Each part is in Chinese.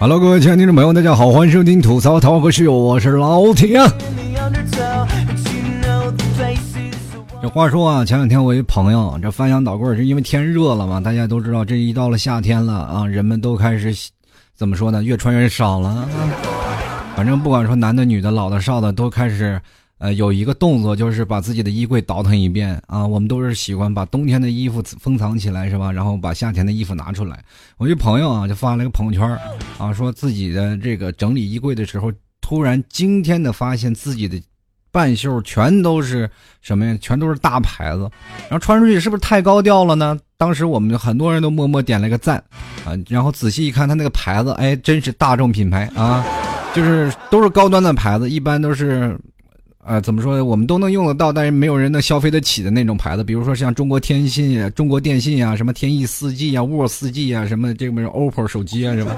Hello，各位亲爱的听众朋友，大家好，欢迎收听吐槽涛和室友，我是老铁。这话说啊，前两天我一朋友，这翻箱倒柜是因为天热了嘛？大家都知道，这一到了夏天了啊，人们都开始怎么说呢？越穿越少了。反正不管说男的、女的、老的、少的，都开始。呃，有一个动作就是把自己的衣柜倒腾一遍啊。我们都是喜欢把冬天的衣服封藏起来，是吧？然后把夏天的衣服拿出来。我一朋友啊，就发了一个朋友圈啊，说自己的这个整理衣柜的时候，突然惊天的发现自己的半袖全都是什么呀？全都是大牌子，然后穿出去是不是太高调了呢？当时我们很多人都默默点了个赞啊。然后仔细一看，他那个牌子，哎，真是大众品牌啊，就是都是高端的牌子，一般都是。呃，怎么说呢？我们都能用得到，但是没有人能消费得起的那种牌子，比如说像中国天信、中国电信啊，什么天翼四 G 啊、沃四 G 啊，什么这个 OPPO 手机啊，是吧？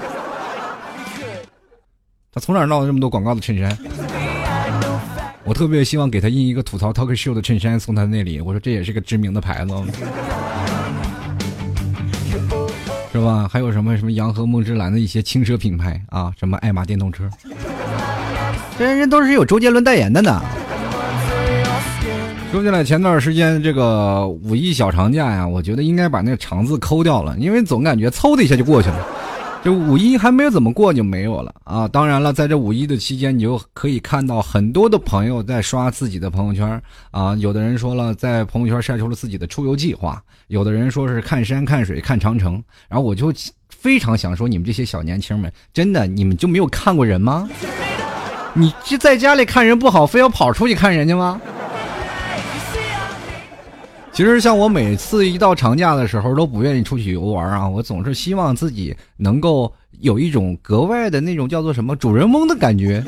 他从哪闹了这么多广告的衬衫？我特别希望给他印一个吐槽 talk show 的衬衫送他那里。我说这也是个知名的牌子，是吧？还有什么什么洋河梦之蓝的一些轻奢品牌啊，什么爱玛电动车。这人都是有周杰伦代言的呢。说起来，前段时间这个五一小长假呀，我觉得应该把那个“长”字抠掉了，因为总感觉嗖的一下就过去了。这五一还没有怎么过就没有了啊！当然了，在这五一的期间，你就可以看到很多的朋友在刷自己的朋友圈啊。有的人说了，在朋友圈晒出了自己的出游计划；有的人说是看山看水看长城。然后我就非常想说，你们这些小年轻们，真的你们就没有看过人吗？你就在家里看人不好，非要跑出去看人家吗？其实像我每次一到长假的时候，都不愿意出去游玩啊。我总是希望自己能够有一种格外的那种叫做什么主人翁的感觉，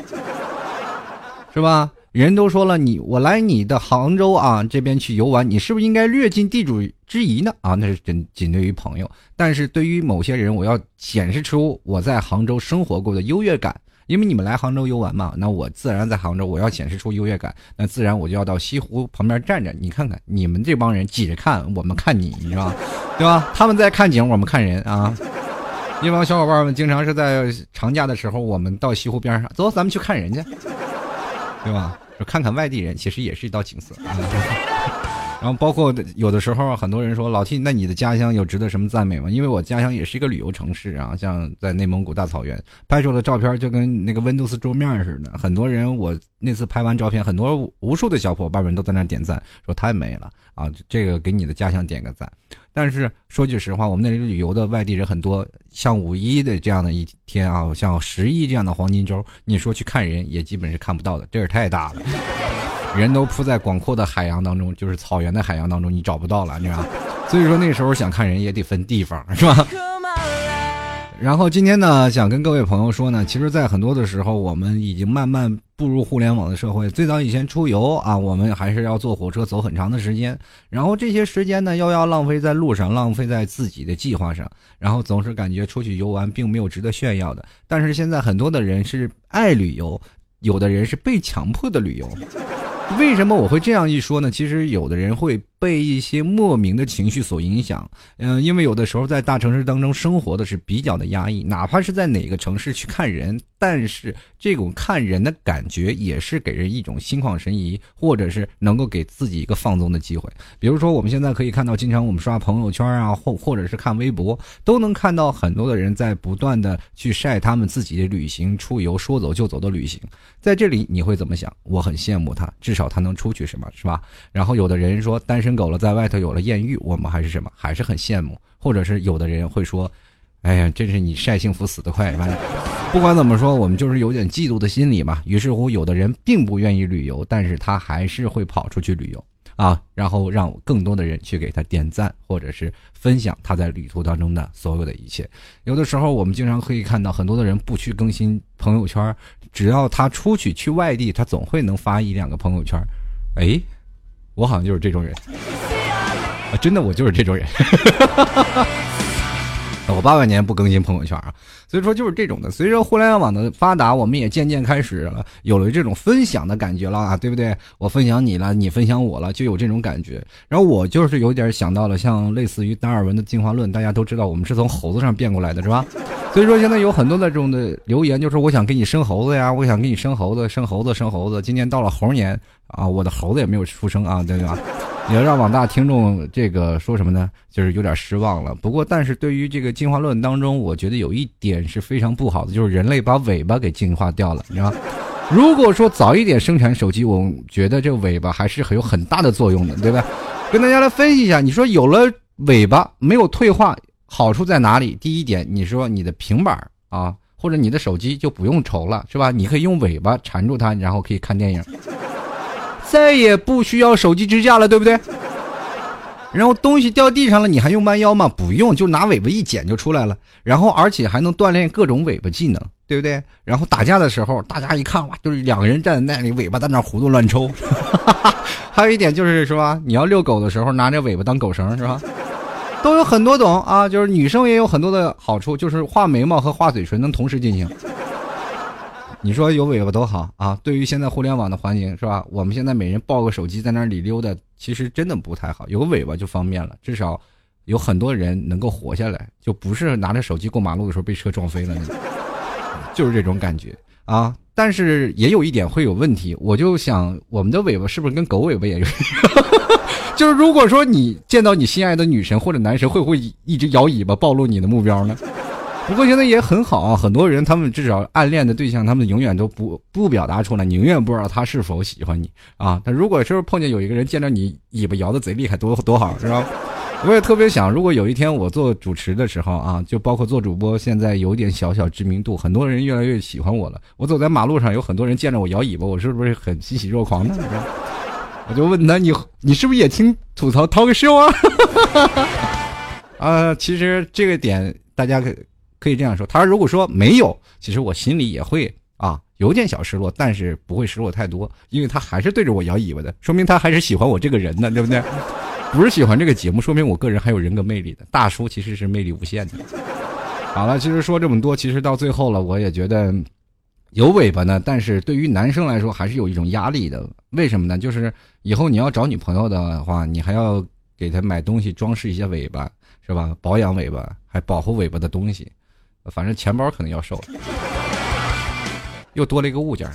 是吧？人都说了，你我来你的杭州啊这边去游玩，你是不是应该略尽地主之谊呢？啊，那是仅仅对于朋友，但是对于某些人，我要显示出我在杭州生活过的优越感。因为你们来杭州游玩嘛，那我自然在杭州，我要显示出优越感，那自然我就要到西湖旁边站着。你看看你们这帮人挤着看，我们看你，你知道吧？对吧？他们在看景，我们看人啊。一帮小伙伴们经常是在长假的时候，我们到西湖边上，走，咱们去看人家，对吧？看看外地人，其实也是一道景色。然后包括有的时候，很多人说老 T，那你的家乡有值得什么赞美吗？因为我家乡也是一个旅游城市啊，像在内蒙古大草原拍出的照片就跟那个 Windows 桌面似的。很多人我那次拍完照片，很多无数的小伙伴们都在那点赞，说太美了啊！这个给你的家乡点个赞。但是说句实话，我们那里旅游的外地人很多，像五一的这样的一天啊，像十一这样的黄金周，你说去看人也基本是看不到的，这是太大了。人都扑在广阔的海洋当中，就是草原的海洋当中，你找不到了，你知道 所以说那时候想看人也得分地方，是吧？然后今天呢，想跟各位朋友说呢，其实，在很多的时候，我们已经慢慢步入互联网的社会。最早以前出游啊，我们还是要坐火车走很长的时间，然后这些时间呢，又要浪费在路上，浪费在自己的计划上，然后总是感觉出去游玩并没有值得炫耀的。但是现在很多的人是爱旅游，有的人是被强迫的旅游。为什么我会这样一说呢？其实有的人会被一些莫名的情绪所影响，嗯，因为有的时候在大城市当中生活的是比较的压抑，哪怕是在哪个城市去看人，但是这种看人的感觉也是给人一种心旷神怡，或者是能够给自己一个放纵的机会。比如说我们现在可以看到，经常我们刷朋友圈啊，或或者是看微博，都能看到很多的人在不断的去晒他们自己的旅行、出游、说走就走的旅行。在这里你会怎么想？我很羡慕他，至少他能出去，什么是吧？然后有的人说但是身狗了，在外头有了艳遇，我们还是什么？还是很羡慕。或者是有的人会说，哎呀，真是你晒幸福死得快。反正不管怎么说，我们就是有点嫉妒的心理嘛。于是乎，有的人并不愿意旅游，但是他还是会跑出去旅游。啊，然后让更多的人去给他点赞，或者是分享他在旅途当中的所有的一切。有的时候，我们经常可以看到很多的人不去更新朋友圈，只要他出去去外地，他总会能发一两个朋友圈。哎，我好像就是这种人，啊，真的，我就是这种人。我八百年不更新朋友圈啊，所以说就是这种的。随着互联网的发达，我们也渐渐开始了有了这种分享的感觉了啊，对不对？我分享你了，你分享我了，就有这种感觉。然后我就是有点想到了，像类似于达尔文的进化论，大家都知道我们是从猴子上变过来的，是吧？所以说现在有很多的这种的留言，就是我想给你生猴子呀，我想给你生猴子，生猴子，生猴子。今年到了猴年啊，我的猴子也没有出生啊，对吧？你要让广大听众这个说什么呢？就是有点失望了。不过，但是对于这个进化论当中，我觉得有一点是非常不好的，就是人类把尾巴给进化掉了，你知道如果说早一点生产手机，我觉得这个尾巴还是很有很大的作用的，对吧？跟大家来分析一下，你说有了尾巴没有退化，好处在哪里？第一点，你说你的平板啊，或者你的手机就不用愁了，是吧？你可以用尾巴缠住它，然后可以看电影。再也不需要手机支架了，对不对？然后东西掉地上了，你还用弯腰吗？不用，就拿尾巴一剪就出来了。然后而且还能锻炼各种尾巴技能，对不对？然后打架的时候，大家一看哇，就是两个人站在那里，尾巴在那胡乱抽。还有一点就是说，你要遛狗的时候，拿着尾巴当狗绳，是吧？都有很多种啊，就是女生也有很多的好处，就是画眉毛和画嘴唇能同时进行。你说有尾巴多好啊！对于现在互联网的环境是吧？我们现在每人抱个手机在那里溜达，其实真的不太好。有个尾巴就方便了，至少有很多人能够活下来，就不是拿着手机过马路的时候被车撞飞了那种，就是这种感觉啊。但是也有一点会有问题，我就想我们的尾巴是不是跟狗尾巴也有？就是如果说你见到你心爱的女神或者男神，会不会一直摇尾巴暴露你的目标呢？不过现在也很好啊，很多人他们至少暗恋的对象，他们永远都不不表达出来，你永远不知道他是否喜欢你啊。但如果是碰见有一个人见着你尾巴摇的贼厉害，多多好，是吧？我也特别想，如果有一天我做主持的时候啊，就包括做主播，现在有点小小知名度，很多人越来越喜欢我了。我走在马路上，有很多人见着我摇尾巴，我是不是很欣喜若狂呢？我就问他，你你是不是也听吐槽涛个秀啊？啊，其实这个点大家可。可以这样说，他如果说没有，其实我心里也会啊有点小失落，但是不会失落太多，因为他还是对着我摇尾巴的，说明他还是喜欢我这个人的，对不对？不是喜欢这个节目，说明我个人还有人格魅力的。大叔其实是魅力无限的。好了，其实说这么多，其实到最后了，我也觉得有尾巴呢，但是对于男生来说还是有一种压力的。为什么呢？就是以后你要找女朋友的话，你还要给她买东西装饰一些尾巴，是吧？保养尾巴，还保护尾巴的东西。反正钱包可能要瘦了，又多了一个物件。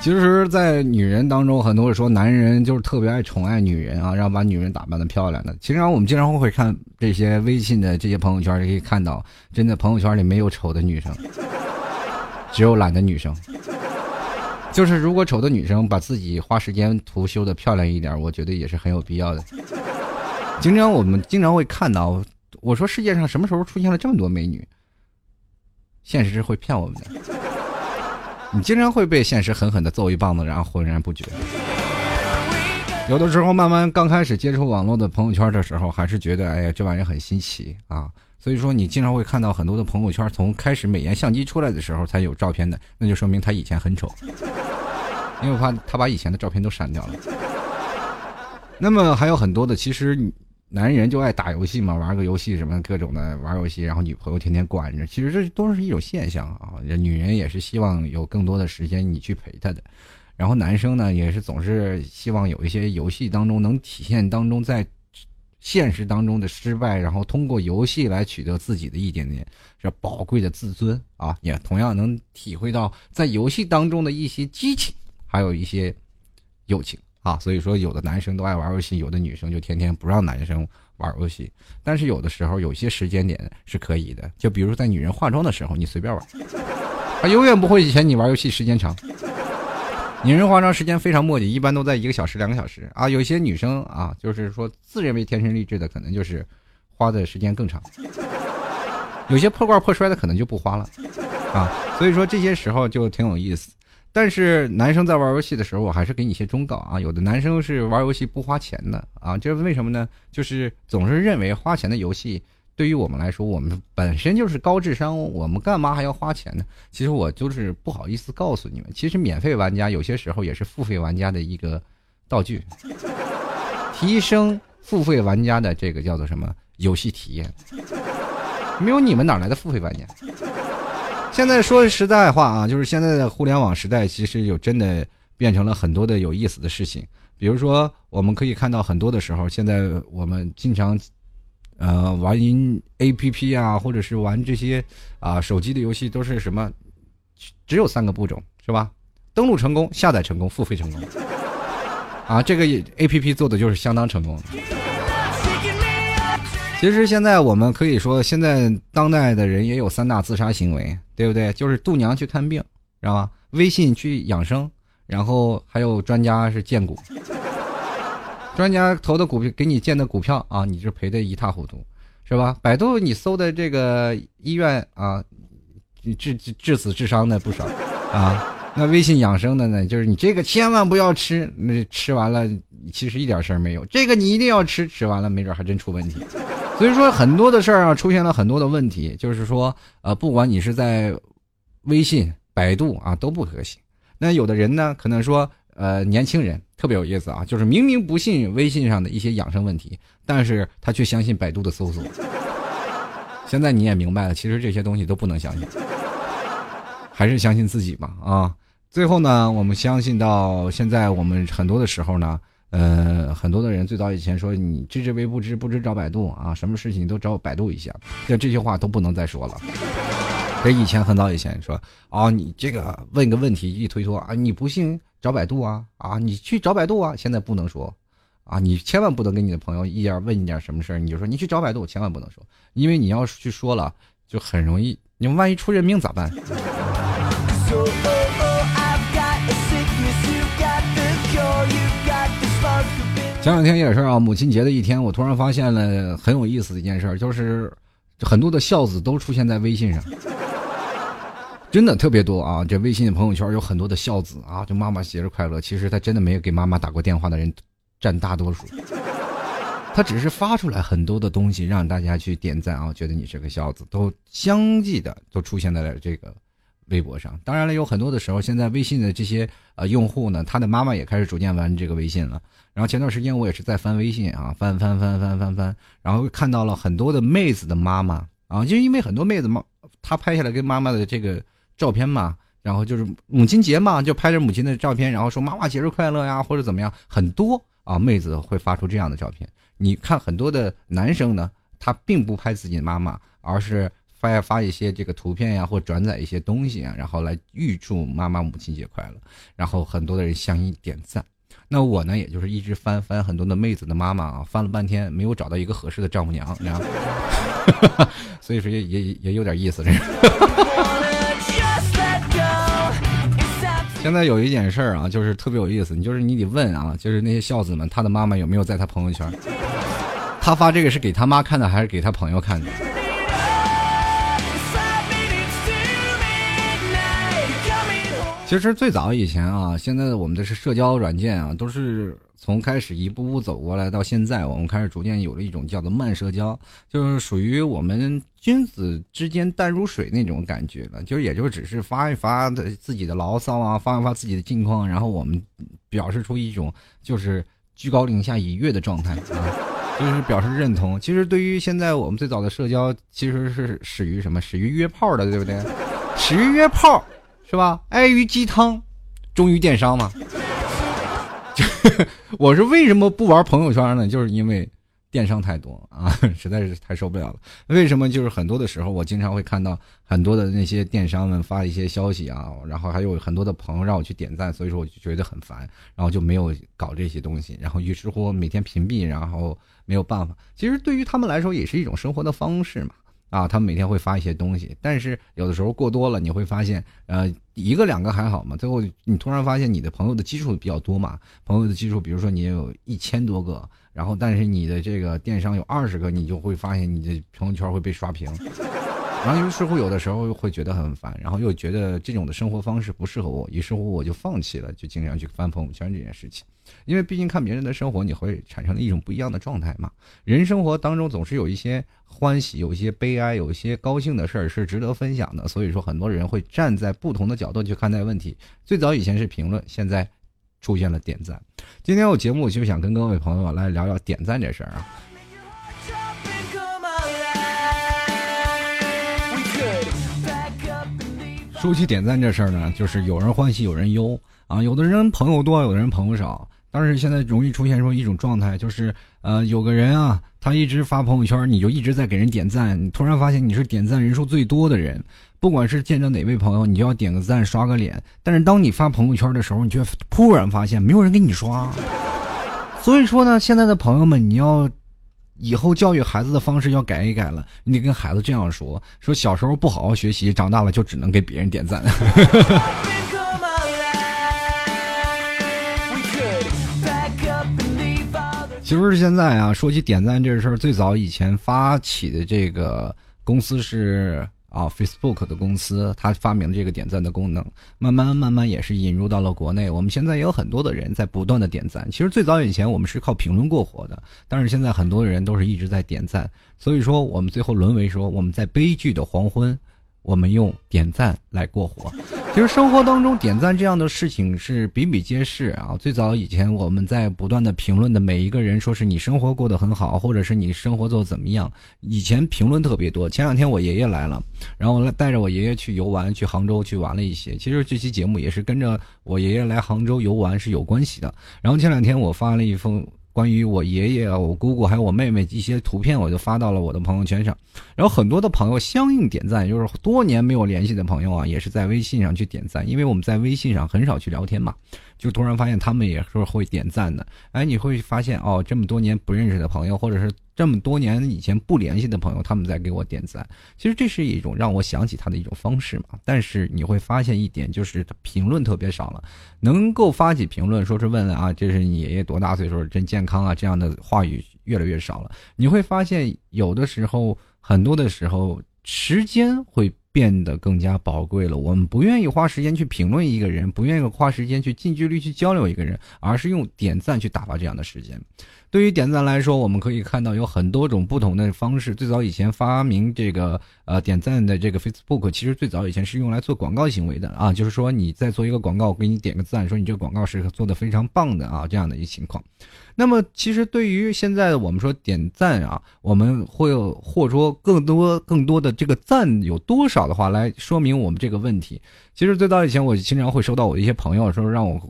其实，在女人当中，很多人说男人就是特别爱宠爱女人啊，让把女人打扮的漂亮的。其实，我们经常会看这些微信的这些朋友圈，可以看到，真的朋友圈里没有丑的女生，只有懒的女生。就是如果丑的女生把自己花时间涂修的漂亮一点，我觉得也是很有必要的。经常我们经常会看到。我说世界上什么时候出现了这么多美女？现实是会骗我们的，你经常会被现实狠狠的揍一棒子，然后浑然不觉。有的时候慢慢刚开始接触网络的朋友圈的时候，还是觉得哎呀这玩意儿很新奇啊。所以说你经常会看到很多的朋友圈，从开始美颜相机出来的时候才有照片的，那就说明他以前很丑，因为我怕他把以前的照片都删掉了。那么还有很多的，其实。男人就爱打游戏嘛，玩个游戏什么各种的玩游戏，然后女朋友天天管着，其实这都是一种现象啊。女人也是希望有更多的时间你去陪她的，然后男生呢也是总是希望有一些游戏当中能体现当中在现实当中的失败，然后通过游戏来取得自己的一点点这宝贵的自尊啊，也同样能体会到在游戏当中的一些激情，还有一些友情。啊，所以说有的男生都爱玩游戏，有的女生就天天不让男生玩游戏。但是有的时候有些时间点是可以的，就比如在女人化妆的时候，你随便玩，她永远不会嫌你玩游戏时间长。女人化妆时间非常磨叽，一般都在一个小时、两个小时啊。有些女生啊，就是说自认为天生丽质的，可能就是花的时间更长。有些破罐破摔的，可能就不花了啊。所以说这些时候就挺有意思。但是男生在玩游戏的时候，我还是给你一些忠告啊。有的男生是玩游戏不花钱的啊，这是为什么呢？就是总是认为花钱的游戏对于我们来说，我们本身就是高智商，我们干嘛还要花钱呢？其实我就是不好意思告诉你们，其实免费玩家有些时候也是付费玩家的一个道具，提升付费玩家的这个叫做什么游戏体验，没有你们哪来的付费玩家？现在说实在话啊，就是现在的互联网时代，其实有真的变成了很多的有意思的事情。比如说，我们可以看到很多的时候，现在我们经常，呃，玩音 A P P 啊，或者是玩这些啊手机的游戏，都是什么？只有三个步骤，是吧？登录成功，下载成功，付费成功。啊，这个 A P P 做的就是相当成功。其实现在我们可以说，现在当代的人也有三大自杀行为，对不对？就是度娘去看病，知道吧？微信去养生，然后还有专家是荐股，专家投的股票给你荐的股票啊，你就赔的一塌糊涂，是吧？百度你搜的这个医院啊，致致致死致伤的不少啊。那微信养生的呢，就是你这个千万不要吃，那吃完了其实一点事儿没有。这个你一定要吃，吃完了没准还真出问题。所以说很多的事儿啊，出现了很多的问题，就是说，呃，不管你是在微信、百度啊，都不可行。那有的人呢，可能说，呃，年轻人特别有意思啊，就是明明不信微信上的一些养生问题，但是他却相信百度的搜索。现在你也明白了，其实这些东西都不能相信，还是相信自己吧啊。最后呢，我们相信到现在，我们很多的时候呢，呃，很多的人最早以前说你知之为不知，不知找百度啊，什么事情都找我百度一下，这这些话都不能再说了。这以前很早以前说啊，你这个问个问题一推脱啊，你不信找百度啊啊，你去找百度啊，现在不能说啊，你千万不能跟你的朋友一点问一点什么事，你就说你去找百度，千万不能说，因为你要去说了，就很容易，你们万一出人命咋办？前两天也是啊，母亲节的一天，我突然发现了很有意思的一件事，就是很多的孝子都出现在微信上，真的特别多啊！这微信的朋友圈有很多的孝子啊，就妈妈节日快乐。其实他真的没有给妈妈打过电话的人占大多数，他只是发出来很多的东西让大家去点赞啊，觉得你是个孝子，都相继的都出现在了这个。微博上，当然了，有很多的时候，现在微信的这些呃用户呢，他的妈妈也开始逐渐玩这个微信了。然后前段时间我也是在翻微信啊，翻翻翻翻翻翻，然后看到了很多的妹子的妈妈啊，就因为很多妹子妈，她拍下来跟妈妈的这个照片嘛，然后就是母亲节嘛，就拍着母亲的照片，然后说妈妈节日快乐呀，或者怎么样，很多啊妹子会发出这样的照片。你看很多的男生呢，他并不拍自己的妈妈，而是。发发一些这个图片呀，或转载一些东西啊，然后来预祝妈妈母亲节快乐，然后很多的人相应点赞。那我呢，也就是一直翻翻很多的妹子的妈妈啊，翻了半天没有找到一个合适的丈母娘，然后，所以说也也也有点意思。这 现在有一件事儿啊，就是特别有意思，你就是你得问啊，就是那些孝子们，他的妈妈有没有在他朋友圈？他发这个是给他妈看的，还是给他朋友看的？其实最早以前啊，现在我们的是社交软件啊，都是从开始一步步走过来，到现在我们开始逐渐有了一种叫做慢社交，就是属于我们君子之间淡如水那种感觉了。就是也就只是发一发的自己的牢骚啊，发一发自己的近况，然后我们表示出一种就是居高临下以悦的状态啊，就是表示认同。其实对于现在我们最早的社交，其实是始于什么？始于约炮的，对不对？始于约炮。是吧？爱于鸡汤，忠于电商嘛。我是为什么不玩朋友圈呢？就是因为电商太多啊，实在是太受不了了。为什么？就是很多的时候，我经常会看到很多的那些电商们发一些消息啊，然后还有很多的朋友让我去点赞，所以说我就觉得很烦，然后就没有搞这些东西。然后于是乎每天屏蔽，然后没有办法。其实对于他们来说，也是一种生活的方式嘛。啊，他们每天会发一些东西，但是有的时候过多了，你会发现，呃，一个两个还好嘛，最后你突然发现你的朋友的基数比较多嘛，朋友的基数，比如说你有一千多个，然后但是你的这个电商有二十个，你就会发现你的朋友圈会被刷屏。然后于是乎，有的时候会觉得很烦，然后又觉得这种的生活方式不适合我，于是乎我就放弃了，就经常去翻朋友圈这件事情。因为毕竟看别人的生活你会产生一种不一样的状态嘛。人生活当中总是有一些欢喜有一些悲哀有一些高兴的事儿是值得分享的。所以说很多人会站在不同的角度去看待问题。最早以前是评论现在出现了点赞。今天我节目就想跟各位朋友来聊聊点赞这事儿啊。说起点赞这事儿呢就是有人欢喜有人忧。啊有的人朋友多有的人朋友少。但是现在容易出现说一种状态，就是呃，有个人啊，他一直发朋友圈，你就一直在给人点赞，你突然发现你是点赞人数最多的人。不管是见着哪位朋友，你就要点个赞，刷个脸。但是当你发朋友圈的时候，你却突然发现没有人给你刷。所以说呢，现在的朋友们，你要以后教育孩子的方式要改一改了。你得跟孩子这样说：说小时候不好好学习，长大了就只能给别人点赞。其实现在啊，说起点赞这事儿，最早以前发起的这个公司是。啊，Facebook 的公司，它发明了这个点赞的功能，慢慢慢慢也是引入到了国内。我们现在也有很多的人在不断的点赞。其实最早以前我们是靠评论过活的，但是现在很多人都是一直在点赞。所以说，我们最后沦为说我们在悲剧的黄昏。我们用点赞来过活，其实生活当中点赞这样的事情是比比皆是啊。最早以前我们在不断的评论的每一个人，说是你生活过得很好，或者是你生活做的怎么样，以前评论特别多。前两天我爷爷来了，然后带着我爷爷去游玩，去杭州去玩了一些。其实这期节目也是跟着我爷爷来杭州游玩是有关系的。然后前两天我发了一封。关于我爷爷啊、我姑姑还有我妹妹一些图片，我就发到了我的朋友圈上，然后很多的朋友相应点赞，就是多年没有联系的朋友啊，也是在微信上去点赞，因为我们在微信上很少去聊天嘛。就突然发现他们也是会点赞的，哎，你会发现哦，这么多年不认识的朋友，或者是这么多年以前不联系的朋友，他们在给我点赞。其实这是一种让我想起他的一种方式嘛。但是你会发现一点，就是评论特别少了，能够发起评论说是问啊，这是你爷爷多大岁数，真健康啊，这样的话语越来越少了。你会发现有的时候，很多的时候，时间会。变得更加宝贵了。我们不愿意花时间去评论一个人，不愿意花时间去近距离去交流一个人，而是用点赞去打发这样的时间。对于点赞来说，我们可以看到有很多种不同的方式。最早以前发明这个呃点赞的这个 Facebook，其实最早以前是用来做广告行为的啊，就是说你在做一个广告，我给你点个赞，说你这个广告是做的非常棒的啊，这样的一情况。那么其实对于现在我们说点赞啊，我们会有或者说更多更多的这个赞有多少的话来说明我们这个问题。其实最早以前我经常会收到我一些朋友说让我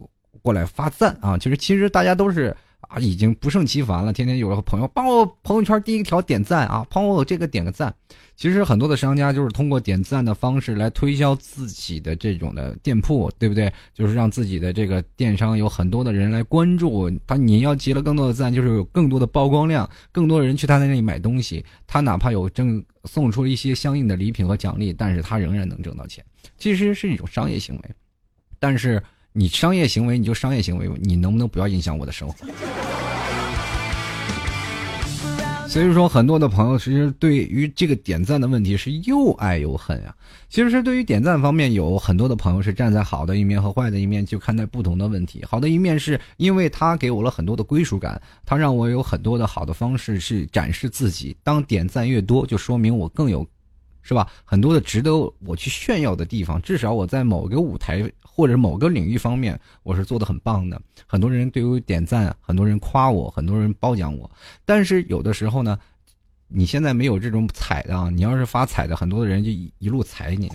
过来发赞啊，其实其实大家都是。啊，已经不胜其烦了。天天有了朋友帮我朋友圈第一条点赞啊，帮我这个点个赞。其实很多的商家就是通过点赞的方式来推销自己的这种的店铺，对不对？就是让自己的这个电商有很多的人来关注他。你要集了更多的赞，就是有更多的曝光量，更多人去他那里买东西。他哪怕有挣送出一些相应的礼品和奖励，但是他仍然能挣到钱。其实是一种商业行为，但是。你商业行为，你就商业行为，你能不能不要影响我的生活？所以说，很多的朋友其实对于这个点赞的问题是又爱又恨啊。其实是对于点赞方面，有很多的朋友是站在好的一面和坏的一面去看待不同的问题。好的一面是因为他给我了很多的归属感，他让我有很多的好的方式去展示自己。当点赞越多，就说明我更有。是吧？很多的值得我去炫耀的地方，至少我在某个舞台或者某个领域方面，我是做的很棒的。很多人对我点赞，很多人夸我，很多人褒奖我。但是有的时候呢，你现在没有这种踩的啊，你要是发踩的，很多的人就一路踩你，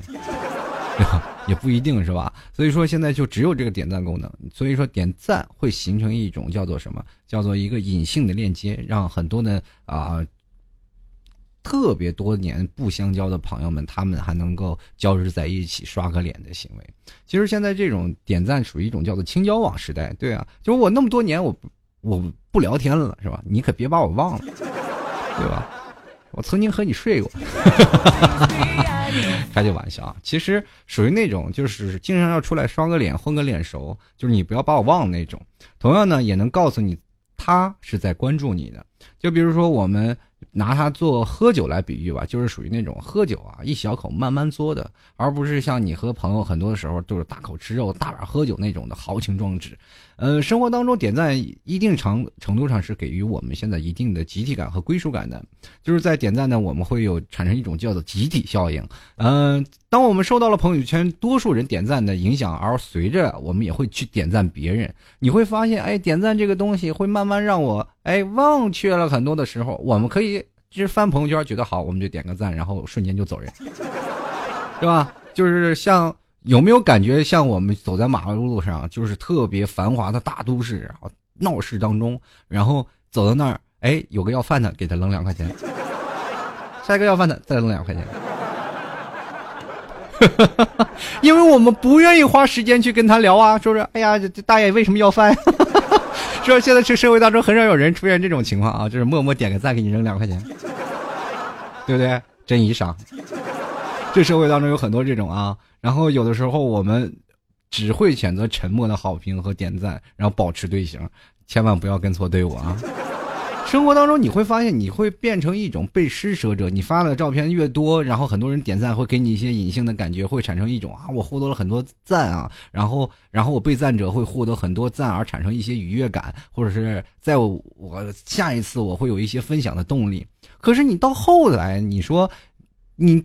也不一定是吧？所以说现在就只有这个点赞功能。所以说点赞会形成一种叫做什么？叫做一个隐性的链接，让很多的啊。特别多年不相交的朋友们，他们还能够交织在一起刷个脸的行为。其实现在这种点赞属于一种叫做青交往时代，对啊，就是我那么多年我我不聊天了，是吧？你可别把我忘了，对吧？我曾经和你睡过，开句玩笑啊。其实属于那种就是经常要出来刷个脸、混个脸熟，就是你不要把我忘了那种。同样呢，也能告诉你他是在关注你的。就比如说我们。拿它做喝酒来比喻吧，就是属于那种喝酒啊，一小口慢慢嘬的，而不是像你和朋友很多的时候都是大口吃肉、大碗喝酒那种的豪情壮志。呃，生活当中点赞一定程程度上是给予我们现在一定的集体感和归属感的，就是在点赞呢，我们会有产生一种叫做集体效应。嗯，当我们受到了朋友圈多数人点赞的影响，而随着我们也会去点赞别人，你会发现，哎，点赞这个东西会慢慢让我哎忘却了很多的时候，我们可以就是翻朋友圈觉得好，我们就点个赞，然后瞬间就走人，是吧？就是像。有没有感觉像我们走在马路上，就是特别繁华的大都市啊，闹市当中，然后走到那儿，哎，有个要饭的，给他扔两块钱，下一个要饭的再扔两块钱，因为我们不愿意花时间去跟他聊啊，说是哎呀，这大爷为什么要饭？说现在这社会当中很少有人出现这种情况啊，就是默默点个赞给你扔两块钱，对不对？真衣裳。这社会当中有很多这种啊，然后有的时候我们只会选择沉默的好评和点赞，然后保持队形，千万不要跟错队伍啊！生活当中你会发现，你会变成一种被施舍者。你发的照片越多，然后很多人点赞，会给你一些隐性的感觉，会产生一种啊，我获得了很多赞啊，然后然后我被赞者会获得很多赞而产生一些愉悦感，或者是在我下一次我会有一些分享的动力。可是你到后来，你说你。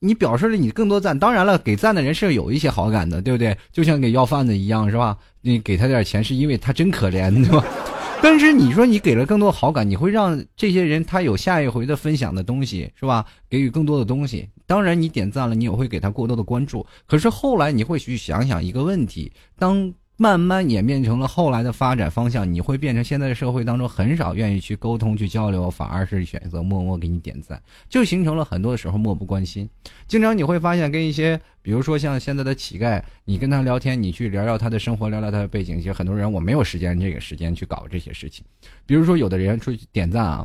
你表示了你更多赞，当然了，给赞的人是有一些好感的，对不对？就像给要饭的一样，是吧？你给他点钱，是因为他真可怜，对吧？但是你说你给了更多好感，你会让这些人他有下一回的分享的东西，是吧？给予更多的东西。当然，你点赞了，你也会给他过多的关注。可是后来你会去想想一个问题：当。慢慢演变成了后来的发展方向，你会变成现在的社会当中很少愿意去沟通、去交流，反而是选择默默给你点赞，就形成了很多的时候漠不关心。经常你会发现，跟一些比如说像现在的乞丐，你跟他聊天，你去聊聊他的生活，聊聊他的背景，其实很多人我没有时间这个时间去搞这些事情。比如说有的人出去点赞啊，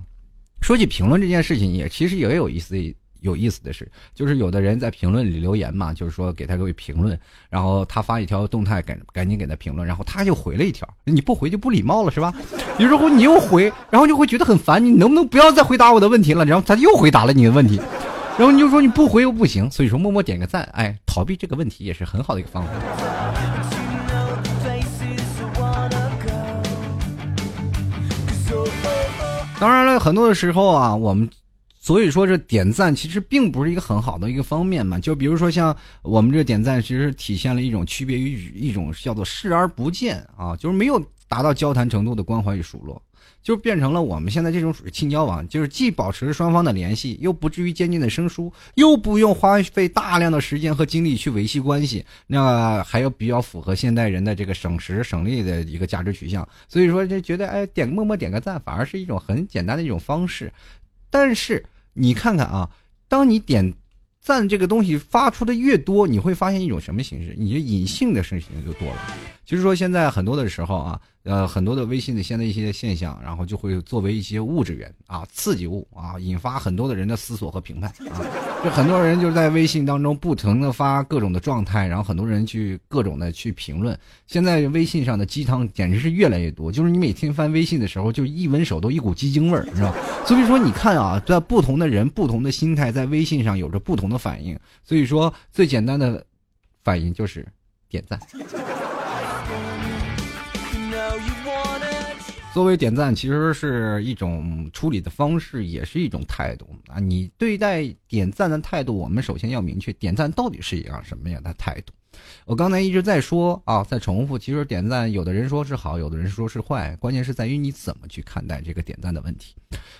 说起评论这件事情，也其实也有一丝。有意思的是，就是有的人在评论里留言嘛，就是说给他各位评论，然后他发一条动态，赶赶紧给他评论，然后他就回了一条，你不回就不礼貌了是吧？有时候你又回，然后就会觉得很烦，你能不能不要再回答我的问题了？然后他又回答了你的问题，然后你就说你不回又不行，所以说默默点个赞，哎，逃避这个问题也是很好的一个方法。当然了，很多的时候啊，我们。所以说，这点赞其实并不是一个很好的一个方面嘛。就比如说，像我们这点赞，其实体现了一种区别于一种叫做视而不见啊，就是没有达到交谈程度的关怀与数落，就变成了我们现在这种属于亲交往，就是既保持双方的联系，又不至于渐渐的生疏，又不用花费大量的时间和精力去维系关系，那还有比较符合现代人的这个省时省力的一个价值取向。所以说，就觉得哎，点默默点个赞，反而是一种很简单的一种方式，但是。你看看啊，当你点赞这个东西发出的越多，你会发现一种什么形式？你就隐性的事情就多了。就是说，现在很多的时候啊。呃，很多的微信的现在一些现象，然后就会作为一些物质源啊，刺激物啊，引发很多的人的思索和评判 啊。就很多人就是在微信当中不停的发各种的状态，然后很多人去各种的去评论。现在微信上的鸡汤简直是越来越多，就是你每天翻微信的时候，就一闻手都一股鸡精味儿，你知道？所以说你看啊，在不同的人、不同的心态，在微信上有着不同的反应。所以说，最简单的反应就是点赞。作为点赞，其实是一种处理的方式，也是一种态度啊。你对待点赞的态度，我们首先要明确，点赞到底是一样什么样的态度。我刚才一直在说啊，在重复，其实点赞，有的人说是好，有的人说是坏，关键是在于你怎么去看待这个点赞的问题。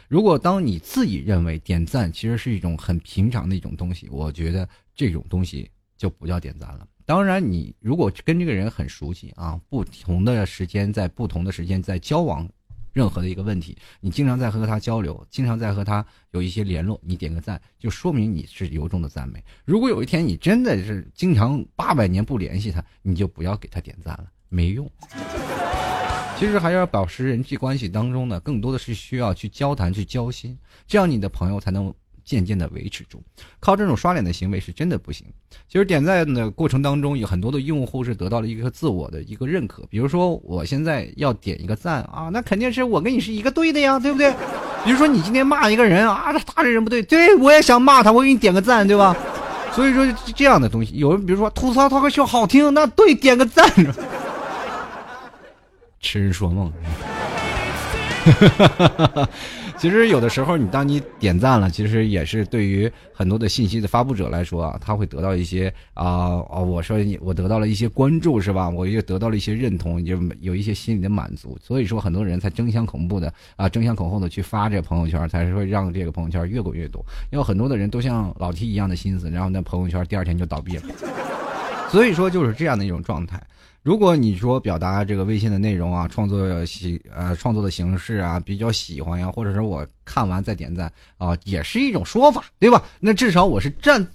如果当你自己认为点赞其实是一种很平常的一种东西，我觉得这种东西就不叫点赞了。当然，你如果跟这个人很熟悉啊，不同的时间在不同的时间在交往，任何的一个问题，你经常在和他交流，经常在和他有一些联络，你点个赞，就说明你是由衷的赞美。如果有一天你真的是经常八百年不联系他，你就不要给他点赞了，没用。其实还要保持人际关系当中呢，更多的是需要去交谈、去交心，这样你的朋友才能。渐渐的维持住，靠这种刷脸的行为是真的不行。其实点赞的过程当中，有很多的用户是得到了一个自我的一个认可。比如说，我现在要点一个赞啊，那肯定是我跟你是一个队的呀，对不对？比如说你今天骂一个人啊，他这人不对，对我也想骂他，我给你点个赞，对吧？所以说这样的东西，有人比如说吐槽他个笑好听，那对点个赞。痴人说梦。哈哈哈哈哈其实有的时候，你当你点赞了，其实也是对于很多的信息的发布者来说啊，他会得到一些啊啊，我说你我得到了一些关注是吧？我又得到了一些认同，就有一些心理的满足。所以说，很多人才争相恐怖的啊，争相恐后的去发这个朋友圈，才是会让这个朋友圈越滚越多。因为很多的人都像老 T 一样的心思，然后那朋友圈第二天就倒闭了。所以说就是这样的一种状态。如果你说表达这个微信的内容啊，创作喜呃创作的形式啊比较喜欢呀，或者是我看完再点赞啊，也是一种说法，对吧？那至少我是站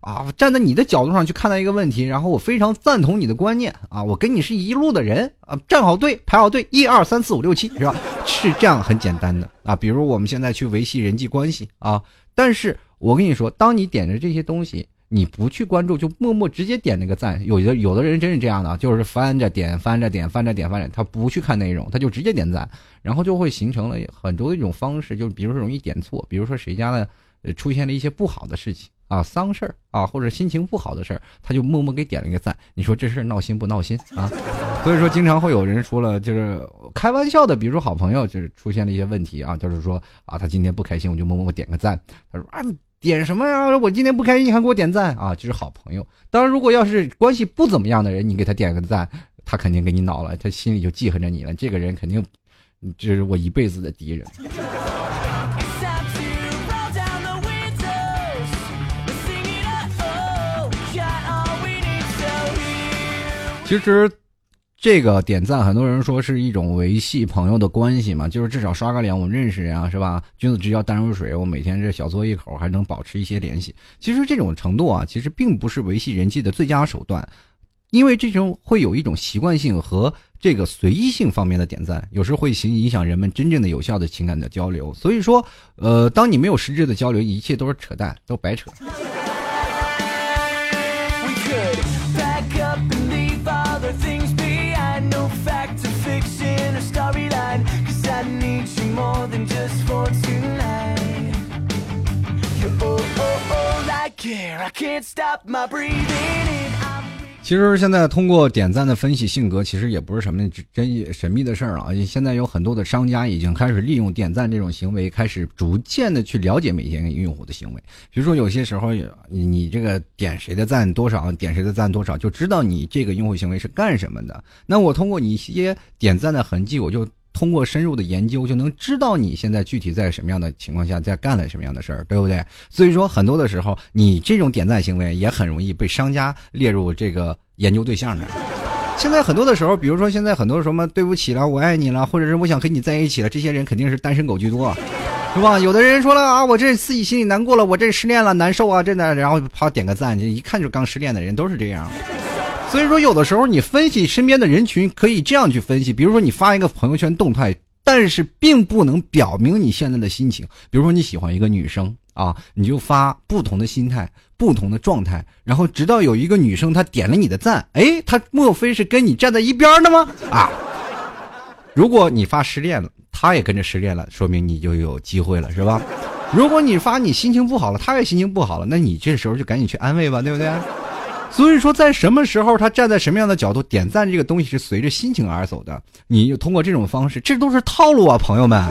啊站在你的角度上去看待一个问题，然后我非常赞同你的观念啊，我跟你是一路的人啊，站好队排好队，一二三四五六七是吧？是这样很简单的啊。比如我们现在去维系人际关系啊，但是我跟你说，当你点着这些东西。你不去关注，就默默直接点那个赞。有的有的人真是这样的，就是翻着点，翻着点，翻着点，翻着，他不去看内容，他就直接点赞，然后就会形成了很多一种方式，就比如说容易点错，比如说谁家的出现了一些不好的事情啊，丧事儿啊，或者心情不好的事儿，他就默默给点了一个赞。你说这事儿闹心不闹心啊？所以说经常会有人说了，就是开玩笑的，比如说好朋友就是出现了一些问题啊，就是说啊，他今天不开心，我就默默点个赞。他说啊。点什么呀？我今天不开心，你还给我点赞啊！就是好朋友。当然，如果要是关系不怎么样的人，你给他点个赞，他肯定给你恼了，他心里就记恨着你了。这个人肯定，这是我一辈子的敌人。其实。这个点赞，很多人说是一种维系朋友的关系嘛，就是至少刷个脸，我们认识人啊，是吧？君子之交淡如水，我每天这小嘬一口，还能保持一些联系。其实这种程度啊，其实并不是维系人际的最佳手段，因为这种会有一种习惯性和这个随意性方面的点赞，有时会形影响人们真正的有效的情感的交流。所以说，呃，当你没有实质的交流，一切都是扯淡，都白扯。其实现在通过点赞的分析性格，其实也不是什么真神秘的事儿啊。现在有很多的商家已经开始利用点赞这种行为，开始逐渐的去了解每天用户的行为。比如说有些时候，你你这个点谁的赞多少，点谁的赞多少，就知道你这个用户行为是干什么的。那我通过你一些点赞的痕迹，我就。通过深入的研究，就能知道你现在具体在什么样的情况下在干了什么样的事儿，对不对？所以说，很多的时候，你这种点赞行为也很容易被商家列入这个研究对象的。现在很多的时候，比如说现在很多什么对不起了，我爱你了，或者是我想和你在一起了，这些人肯定是单身狗居多，是吧？有的人说了啊，我这自己心里难过了，我这失恋了，难受啊，真的，然后跑点个赞，一看就刚失恋的人都是这样。所以说，有的时候你分析身边的人群，可以这样去分析。比如说，你发一个朋友圈动态，但是并不能表明你现在的心情。比如说，你喜欢一个女生啊，你就发不同的心态、不同的状态，然后直到有一个女生她点了你的赞，哎，她莫非是跟你站在一边的吗？啊，如果你发失恋了，她也跟着失恋了，说明你就有机会了，是吧？如果你发你心情不好了，她也心情不好了，那你这时候就赶紧去安慰吧，对不对？所以说，在什么时候他站在什么样的角度点赞，这个东西是随着心情而走的。你通过这种方式，这都是套路啊，朋友们。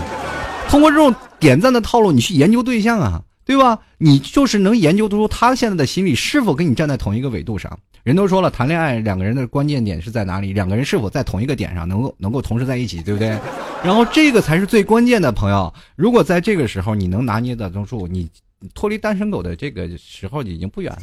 通过这种点赞的套路，你去研究对象啊，对吧？你就是能研究出他现在的心理是否跟你站在同一个纬度上。人都说了，谈恋爱两个人的关键点是在哪里？两个人是否在同一个点上，能够能够同时在一起，对不对？然后这个才是最关键的，朋友。如果在这个时候你能拿捏得住，你脱离单身狗的这个时候已经不远了。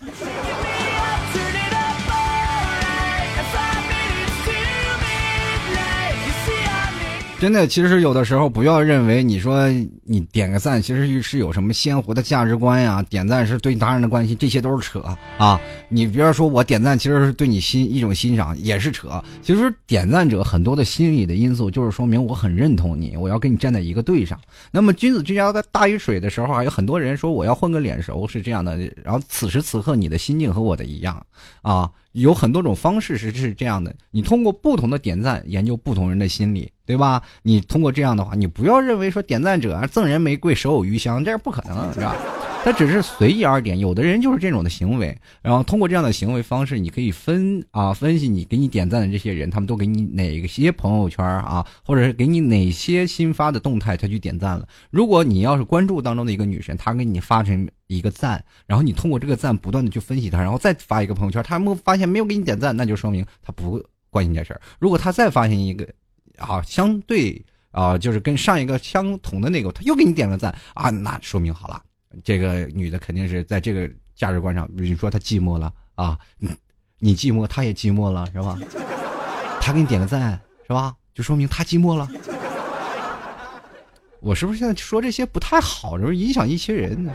真的，其实有的时候不要认为你说你点个赞，其实是有什么鲜活的价值观呀？点赞是对他人的关心，这些都是扯啊！你比如说我点赞，其实是对你心一种欣赏，也是扯。其实点赞者很多的心理的因素，就是说明我很认同你，我要跟你站在一个队上。那么君子之交在大于水的时候啊，有很多人说我要混个脸熟，是这样的。然后此时此刻你的心境和我的一样啊。有很多种方式是是这样的，你通过不同的点赞研究不同人的心理，对吧？你通过这样的话，你不要认为说点赞者啊赠人玫瑰手有余香，这是不可能，是吧？他只是随意而点，有的人就是这种的行为。然后通过这样的行为方式，你可以分啊分析你给你点赞的这些人，他们都给你哪些朋友圈啊，或者是给你哪些新发的动态，他去点赞了。如果你要是关注当中的一个女神，她给你发成一个赞，然后你通过这个赞不断的去分析她，然后再发一个朋友圈，她没发现没有给你点赞，那就说明她不关心这事儿。如果她再发现一个啊相对啊就是跟上一个相同的那个，她又给你点了赞啊，那说明好了。这个女的肯定是在这个价值观上，比如说她寂寞了啊，你寂寞，她也寂寞了，是吧？他给你点个赞，是吧？就说明他寂寞了。我是不是现在说这些不太好，就是影响一些人呢？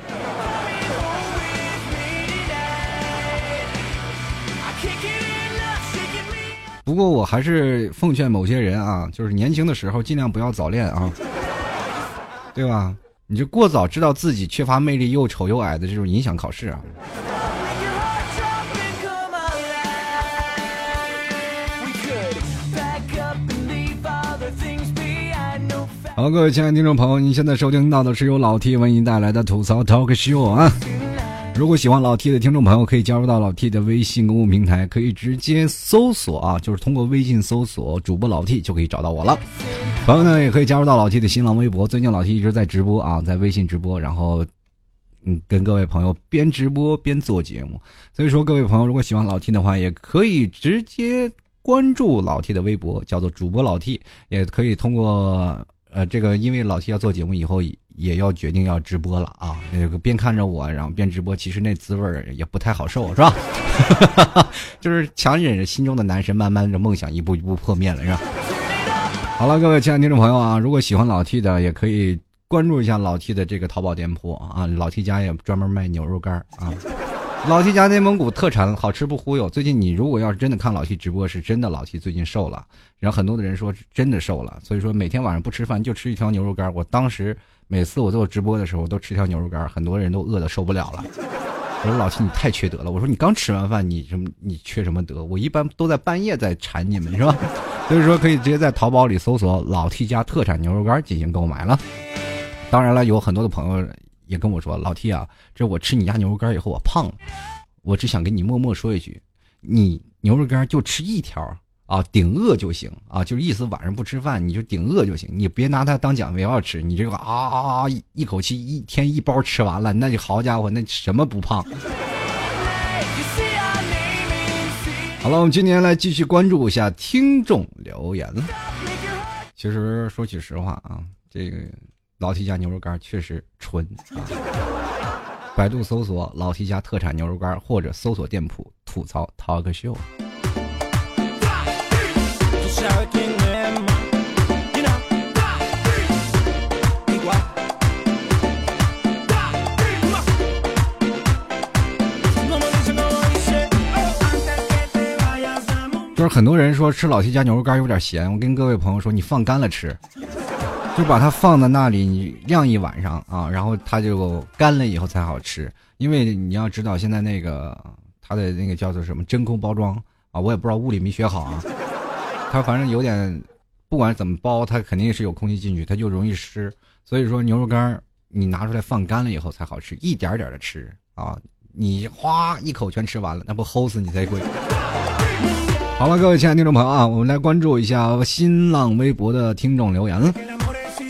不过我还是奉劝某些人啊，就是年轻的时候尽量不要早恋啊，对吧？你就过早知道自己缺乏魅力、又丑又矮的这种影响考试啊。好，各位亲爱的听众朋友，您现在收听到的是由老 T 为您带来的吐槽 Talk Show 啊。如果喜欢老 T 的听众朋友，可以加入到老 T 的微信公共平台，可以直接搜索啊，就是通过微信搜索主播老 T 就可以找到我了。朋友呢，也可以加入到老 T 的新浪微博，最近老 T 一直在直播啊，在微信直播，然后嗯，跟各位朋友边直播边做节目。所以说，各位朋友如果喜欢老 T 的话，也可以直接关注老 T 的微博，叫做主播老 T，也可以通过。呃，这个因为老 T 要做节目以后也要决定要直播了啊，那个边看着我然后边直播，其实那滋味也不太好受，是吧？就是强忍着心中的男神，慢慢的梦想一步一步破灭了，是吧？好了，各位亲爱的听众朋友啊，如果喜欢老 T 的，也可以关注一下老 T 的这个淘宝店铺啊，老 T 家也专门卖牛肉干啊。老 T 家内蒙古特产，好吃不忽悠。最近你如果要是真的看老 T 直播，是真的老 T 最近瘦了。然后很多的人说真的瘦了，所以说每天晚上不吃饭就吃一条牛肉干。我当时每次我做直播的时候都吃条牛肉干，很多人都饿得受不了了。我说老 T 你太缺德了。我说你刚吃完饭你什么你缺什么德？我一般都在半夜在馋你们是吧？所以说可以直接在淘宝里搜索老 T 家特产牛肉干进行购买了。当然了，有很多的朋友。也跟我说，老 T 啊，这我吃你家牛肉干以后我胖了，我只想跟你默默说一句，你牛肉干就吃一条啊，顶饿就行啊，就是意思晚上不吃饭你就顶饿就行，你别拿它当减肥药吃，你这个啊啊啊一口气一天一包吃完了，那就好家伙，那什么不胖？好了，我们今天来继续关注一下听众留言了。其实说句实话啊，这个。老 T 家牛肉干确实纯啊！百度搜索“老 T 家特产牛肉干”或者搜索店铺“吐槽 Talk Show”。就是很多人说吃老七家牛肉干有点咸，我跟各位朋友说，你放干了吃。就把它放在那里，你晾一晚上啊，然后它就干了以后才好吃。因为你要知道，现在那个它的那个叫做什么真空包装啊，我也不知道物理没学好啊。它反正有点，不管怎么包，它肯定是有空气进去，它就容易湿。所以说牛肉干你拿出来放干了以后才好吃，一点点的吃啊，你哗一口全吃完了，那不齁死你才贵。好了，各位亲爱的听众朋友啊，我们来关注一下新浪微博的听众留言了。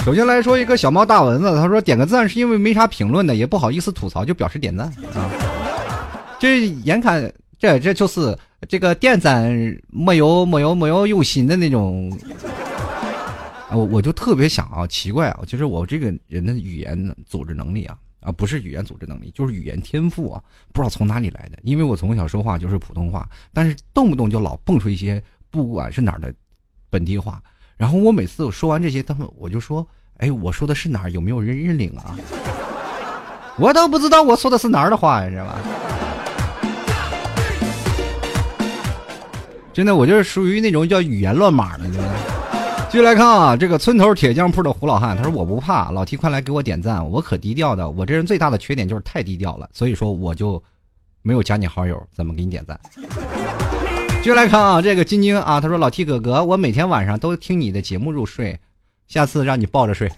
首先来说一个小猫大蚊子，他说点个赞是因为没啥评论的，也不好意思吐槽，就表示点赞啊。这眼看这这就是这个点赞没有没有没有用心的那种。我我就特别想啊，奇怪啊，就是我这个人的语言组织能力啊啊，不是语言组织能力，就是语言天赋啊，不知道从哪里来的。因为我从小说话就是普通话，但是动不动就老蹦出一些不管是哪儿的本地话。然后我每次我说完这些，他们我就说：“哎，我说的是哪儿？有没有人认领啊？” 我都不知道我说的是哪儿的话呀，知道吧？真的，我就是属于那种叫语言乱码的。继续来看啊，这个村头铁匠铺的胡老汉，他说：“我不怕，老提快来给我点赞，我可低调的。我这人最大的缺点就是太低调了，所以说我就没有加你好友，怎么给你点赞？”继续来看啊，这个晶晶啊，他说：“老 T 哥哥，我每天晚上都听你的节目入睡，下次让你抱着睡。”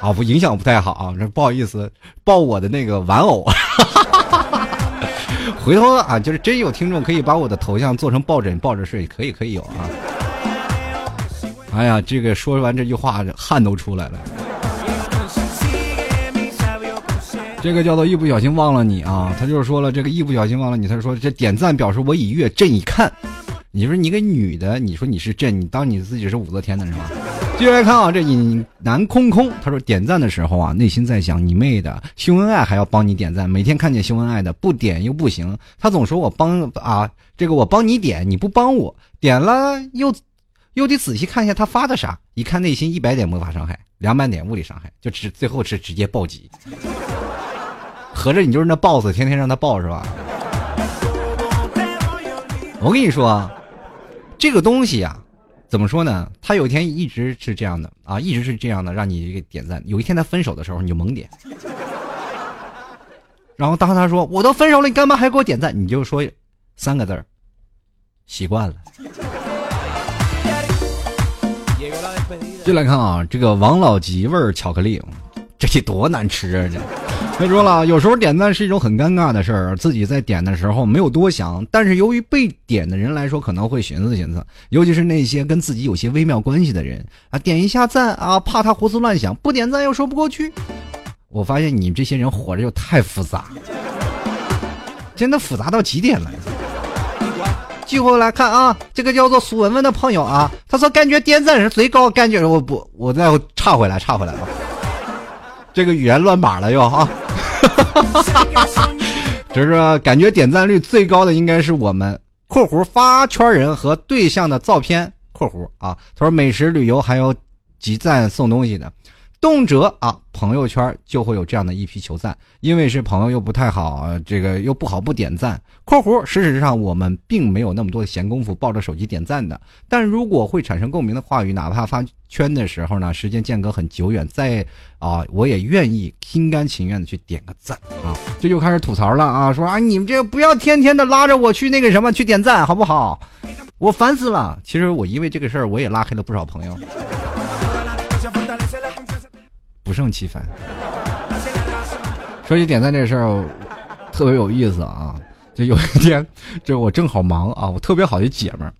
啊，不影响不太好啊，这不好意思，抱我的那个玩偶。回头啊，就是真有听众可以把我的头像做成抱枕抱着睡，可以可以有啊。哎呀，这个说完这句话，汗都出来了。这个叫做一不小心忘了你啊，他就是说了这个一不小心忘了你，他说这点赞表示我已阅朕已看，你说你个女的，你说你是朕，你当你自己是武则天的是吗？继续来看啊，这尹南空空他说点赞的时候啊，内心在想你妹的秀恩爱还要帮你点赞，每天看见秀恩爱的不点又不行，他总说我帮啊，这个我帮你点你不帮我点了又又得仔细看一下他发的啥，一看内心一百点魔法伤害，两百点物理伤害，就直最后是直接暴击，合着你就是那 boss，天天让他爆是吧？我跟你说啊，这个东西啊。怎么说呢？他有一天一直是这样的啊，一直是这样的，让你给点赞。有一天他分手的时候，你就猛点。然后当他说我都分手了，你干嘛还给我点赞？你就说三个字儿：习惯了。进来看啊，这个王老吉味儿巧克力，这得多难吃啊！这。别说了，有时候点赞是一种很尴尬的事儿。自己在点的时候没有多想，但是由于被点的人来说，可能会寻思寻思。尤其是那些跟自己有些微妙关系的人啊，点一下赞啊，怕他胡思乱想；不点赞又说不过去。我发现你们这些人活着又太复杂，真的复杂到极点了。最后来看啊，这个叫做苏文文的朋友啊，他说感觉点赞是最高，感觉我不，我再插回来，插回来吧。这个语言乱码了又哈。哈哈哈哈就是说感觉点赞率最高的应该是我们（括弧发圈人和对象的照片）（括弧啊）。他说美食旅游还有集赞送东西的。动辄啊，朋友圈就会有这样的一批求赞，因为是朋友又不太好，这个又不好不点赞。括弧事实上我们并没有那么多的闲工夫抱着手机点赞的，但如果会产生共鸣的话语，哪怕发圈的时候呢，时间间隔很久远，在啊，我也愿意心甘情愿的去点个赞啊。这就开始吐槽了啊，说啊你们这不要天天的拉着我去那个什么去点赞好不好？我烦死了。其实我因为这个事儿，我也拉黑了不少朋友。不胜其烦。说起点赞这事儿，特别有意思啊！就有一天，就我正好忙啊，我特别好的姐们儿，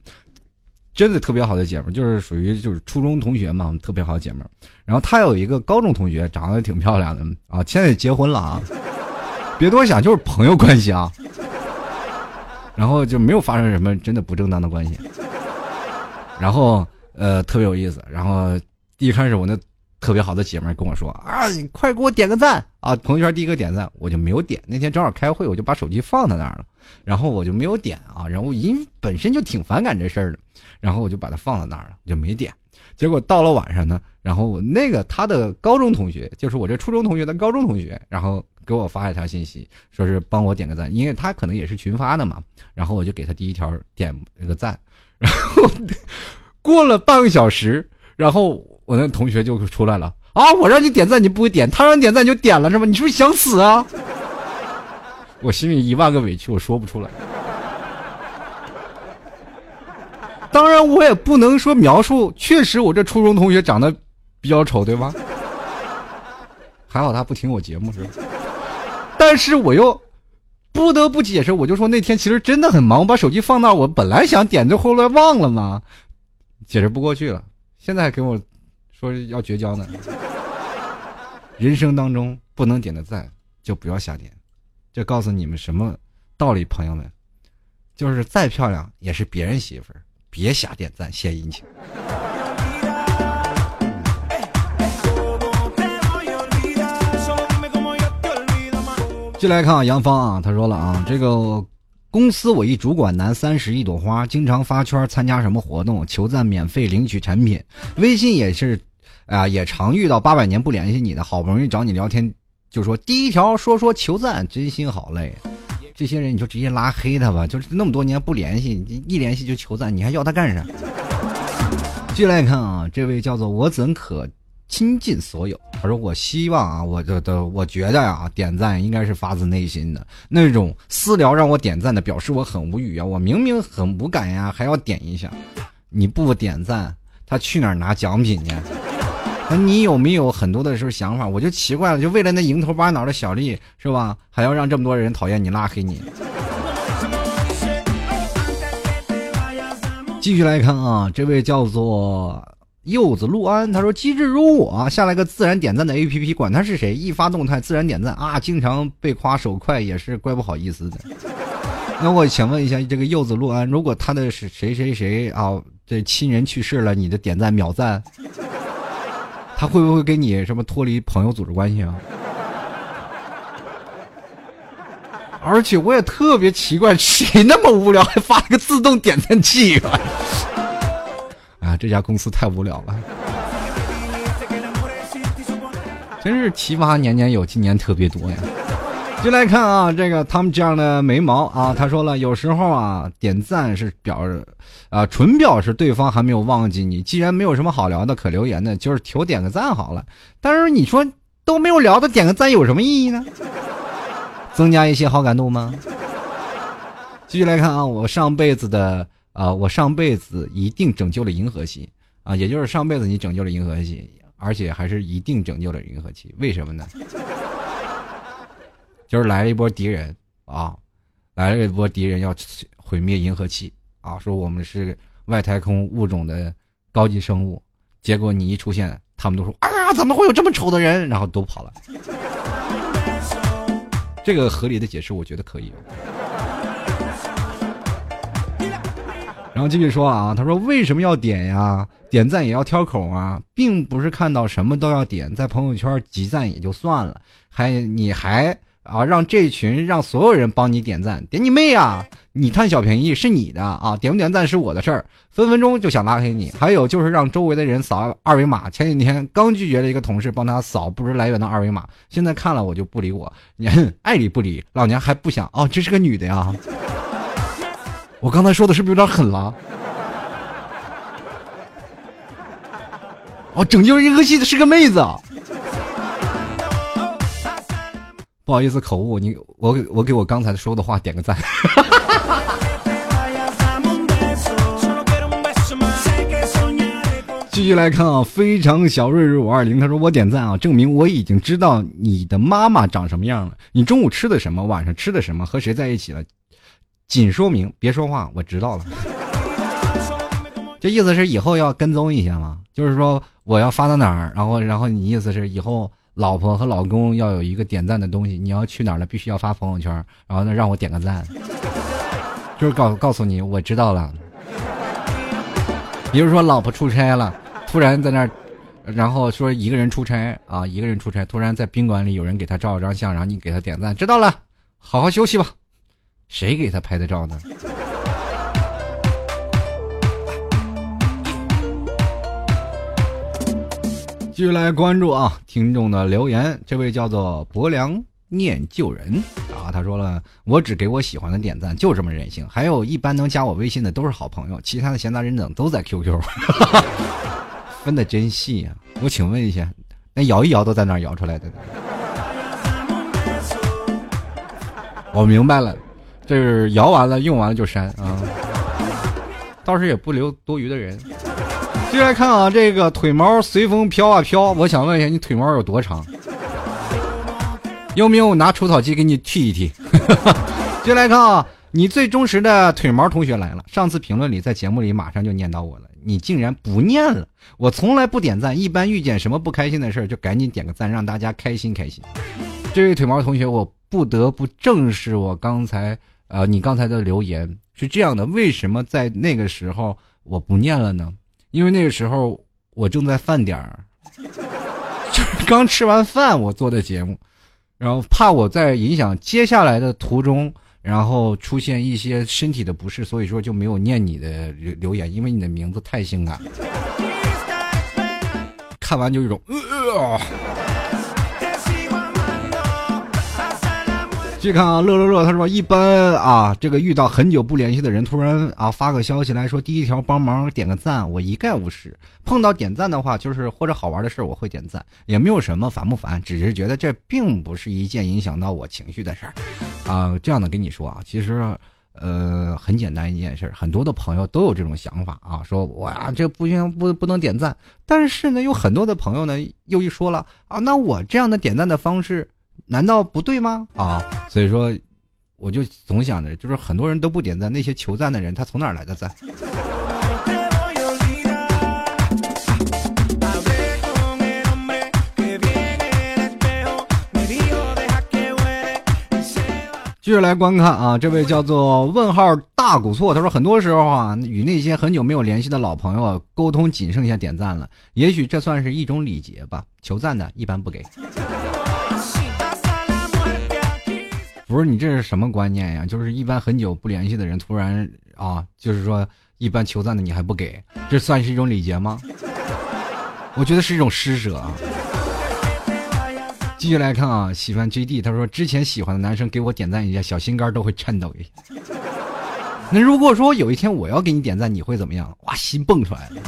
真的特别好的姐们儿，就是属于就是初中同学嘛，特别好的姐们儿。然后她有一个高中同学，长得挺漂亮的啊，现在结婚了啊。别多想，就是朋友关系啊。然后就没有发生什么真的不正当的关系。然后呃，特别有意思。然后一开始我那。特别好的姐妹跟我说啊，你快给我点个赞啊！朋友圈第一个点赞，我就没有点。那天正好开会，我就把手机放在那儿了，然后我就没有点啊。然后因本身就挺反感这事儿的，然后我就把它放在那儿了，就没点。结果到了晚上呢，然后那个他的高中同学，就是我这初中同学的高中同学，然后给我发一条信息，说是帮我点个赞，因为他可能也是群发的嘛。然后我就给他第一条点那个赞，然后过了半个小时，然后。我那同学就出来了啊！我让你点赞你不会点，他让你点赞你就点了是吧？你是不是想死啊？我心里一万个委屈，我说不出来。当然，我也不能说描述，确实我这初中同学长得比较丑，对吧？还好他不听我节目是吧？但是我又不得不解释，我就说那天其实真的很忙，我把手机放那，我本来想点，就后来忘了嘛，解释不过去了。现在给我。说要绝交呢，人生当中不能点的赞就不要瞎点，就告诉你们什么道理，朋友们，就是再漂亮也是别人媳妇儿，别瞎点赞献殷勤。进来看啊，杨芳啊，他说了啊，这个公司我一主管男，三十一朵花，经常发圈参加什么活动，求赞免费领取产品，微信也是。啊，也常遇到八百年不联系你的，好不容易找你聊天，就说第一条说说求赞，真心好累。这些人你就直接拉黑他吧，就是那么多年不联系，一联系就求赞，你还要他干啥？继续来看啊，这位叫做我怎可倾尽所有？他说我希望啊，我的的我觉得啊，点赞应该是发自内心的那种私聊让我点赞的，表示我很无语啊，我明明很无感呀，还要点一下，你不点赞，他去哪儿拿奖品去？那你有没有很多的时候想法？我就奇怪了，就为了那蝇头巴脑的小利是吧？还要让这么多人讨厌你、拉黑你？继续来看啊，这位叫做柚子陆安，他说：“机智如我，下来个自然点赞的 A P P，管他是谁，一发动态自然点赞啊！经常被夸手快，也是怪不好意思的。那我想问一下，这个柚子陆安，如果他的是谁谁谁啊，这亲人去世了，你的点赞秒赞？”他会不会跟你什么脱离朋友组织关系啊？而且我也特别奇怪，谁那么无聊还发了个自动点赞器啊？这家公司太无聊了，真是奇葩年年有，今年特别多呀。就来看啊，这个他们这样的眉毛啊，他说了，有时候啊，点赞是表示，啊，纯表示对方还没有忘记你。既然没有什么好聊的可留言的，就是求点个赞好了。但是你说都没有聊的，点个赞有什么意义呢？增加一些好感度吗？继续来看啊，我上辈子的啊，我上辈子一定拯救了银河系啊，也就是上辈子你拯救了银河系，而且还是一定拯救了银河系。为什么呢？就是来了一波敌人啊，来了一波敌人要毁灭银河系啊！说我们是外太空物种的高级生物，结果你一出现，他们都说啊，怎么会有这么丑的人？然后都跑了。这个合理的解释，我觉得可以。然后继续说啊，他说为什么要点呀？点赞也要挑口啊，并不是看到什么都要点，在朋友圈集赞也就算了，还你还。啊！让这群让所有人帮你点赞，点你妹啊！你贪小便宜是你的啊，点不点赞是我的事儿，分分钟就想拉黑你。还有就是让周围的人扫二维码。前几天刚拒绝了一个同事帮他扫不知来源的二维码，现在看了我就不理我，你 爱理不理。老娘还不想哦，这是个女的呀！我刚才说的是不是有点狠了？哦，拯救银河系的是个妹子。不好意思，口误。你我我给我刚才说的话点个赞。继续来看啊，非常小瑞瑞五二零，他说我点赞啊，证明我已经知道你的妈妈长什么样了。你中午吃的什么？晚上吃的什么？和谁在一起了？仅说明别说话，我知道了。这意思是以后要跟踪一下吗？就是说我要发到哪儿，然后然后你意思是以后。老婆和老公要有一个点赞的东西，你要去哪儿了，必须要发朋友圈，然后呢让我点个赞，就是告告诉你我知道了。比如说老婆出差了，突然在那儿，然后说一个人出差啊，一个人出差，突然在宾馆里有人给他照了张相，然后你给他点赞，知道了，好好休息吧。谁给他拍的照呢？继续来关注啊，听众的留言。这位叫做薄凉念旧人啊，他说了：“我只给我喜欢的点赞，就这么任性。还有一般能加我微信的都是好朋友，其他的闲杂人等都在 QQ，分的真细呀。我请问一下，那摇一摇都在哪摇出来的？我明白了，这是摇完了用完了就删啊，倒是也不留多余的人。”接下来看啊，这个腿毛随风飘啊飘，我想问一下，你腿毛有多长？有没有拿除草机给你剃一剃？接下来看啊，你最忠实的腿毛同学来了。上次评论里，在节目里马上就念叨我了，你竟然不念了。我从来不点赞，一般遇见什么不开心的事就赶紧点个赞，让大家开心开心。这位腿毛同学，我不得不正视我刚才呃，你刚才的留言是这样的，为什么在那个时候我不念了呢？因为那个时候我正在饭点儿，就是刚吃完饭我做的节目，然后怕我在影响接下来的途中，然后出现一些身体的不适，所以说就没有念你的留留言，因为你的名字太性感，看完就一种呃。去看啊，乐乐乐，他说一般啊，这个遇到很久不联系的人，突然啊发个消息来说，第一条帮忙点个赞，我一概无视。碰到点赞的话，就是或者好玩的事我会点赞，也没有什么烦不烦，只是觉得这并不是一件影响到我情绪的事儿。啊，这样的跟你说啊，其实呃很简单一件事，很多的朋友都有这种想法啊，说我呀这不行不不能点赞，但是呢有很多的朋友呢又一说了啊，那我这样的点赞的方式。难道不对吗？啊，所以说，我就总想着，就是很多人都不点赞，那些求赞的人，他从哪来的赞？继续来观看啊，这位叫做问号大古错，他说很多时候啊，与那些很久没有联系的老朋友沟通，仅剩下点赞了。也许这算是一种礼节吧。求赞的一般不给。不是你这是什么观念呀？就是一般很久不联系的人，突然啊，就是说一般求赞的你还不给，这算是一种礼节吗？我觉得是一种施舍啊。继续来看啊，喜欢 J D，他说之前喜欢的男生给我点赞一下，小心肝都会颤抖一下。那如果说有一天我要给你点赞，你会怎么样？哇，心蹦出来了。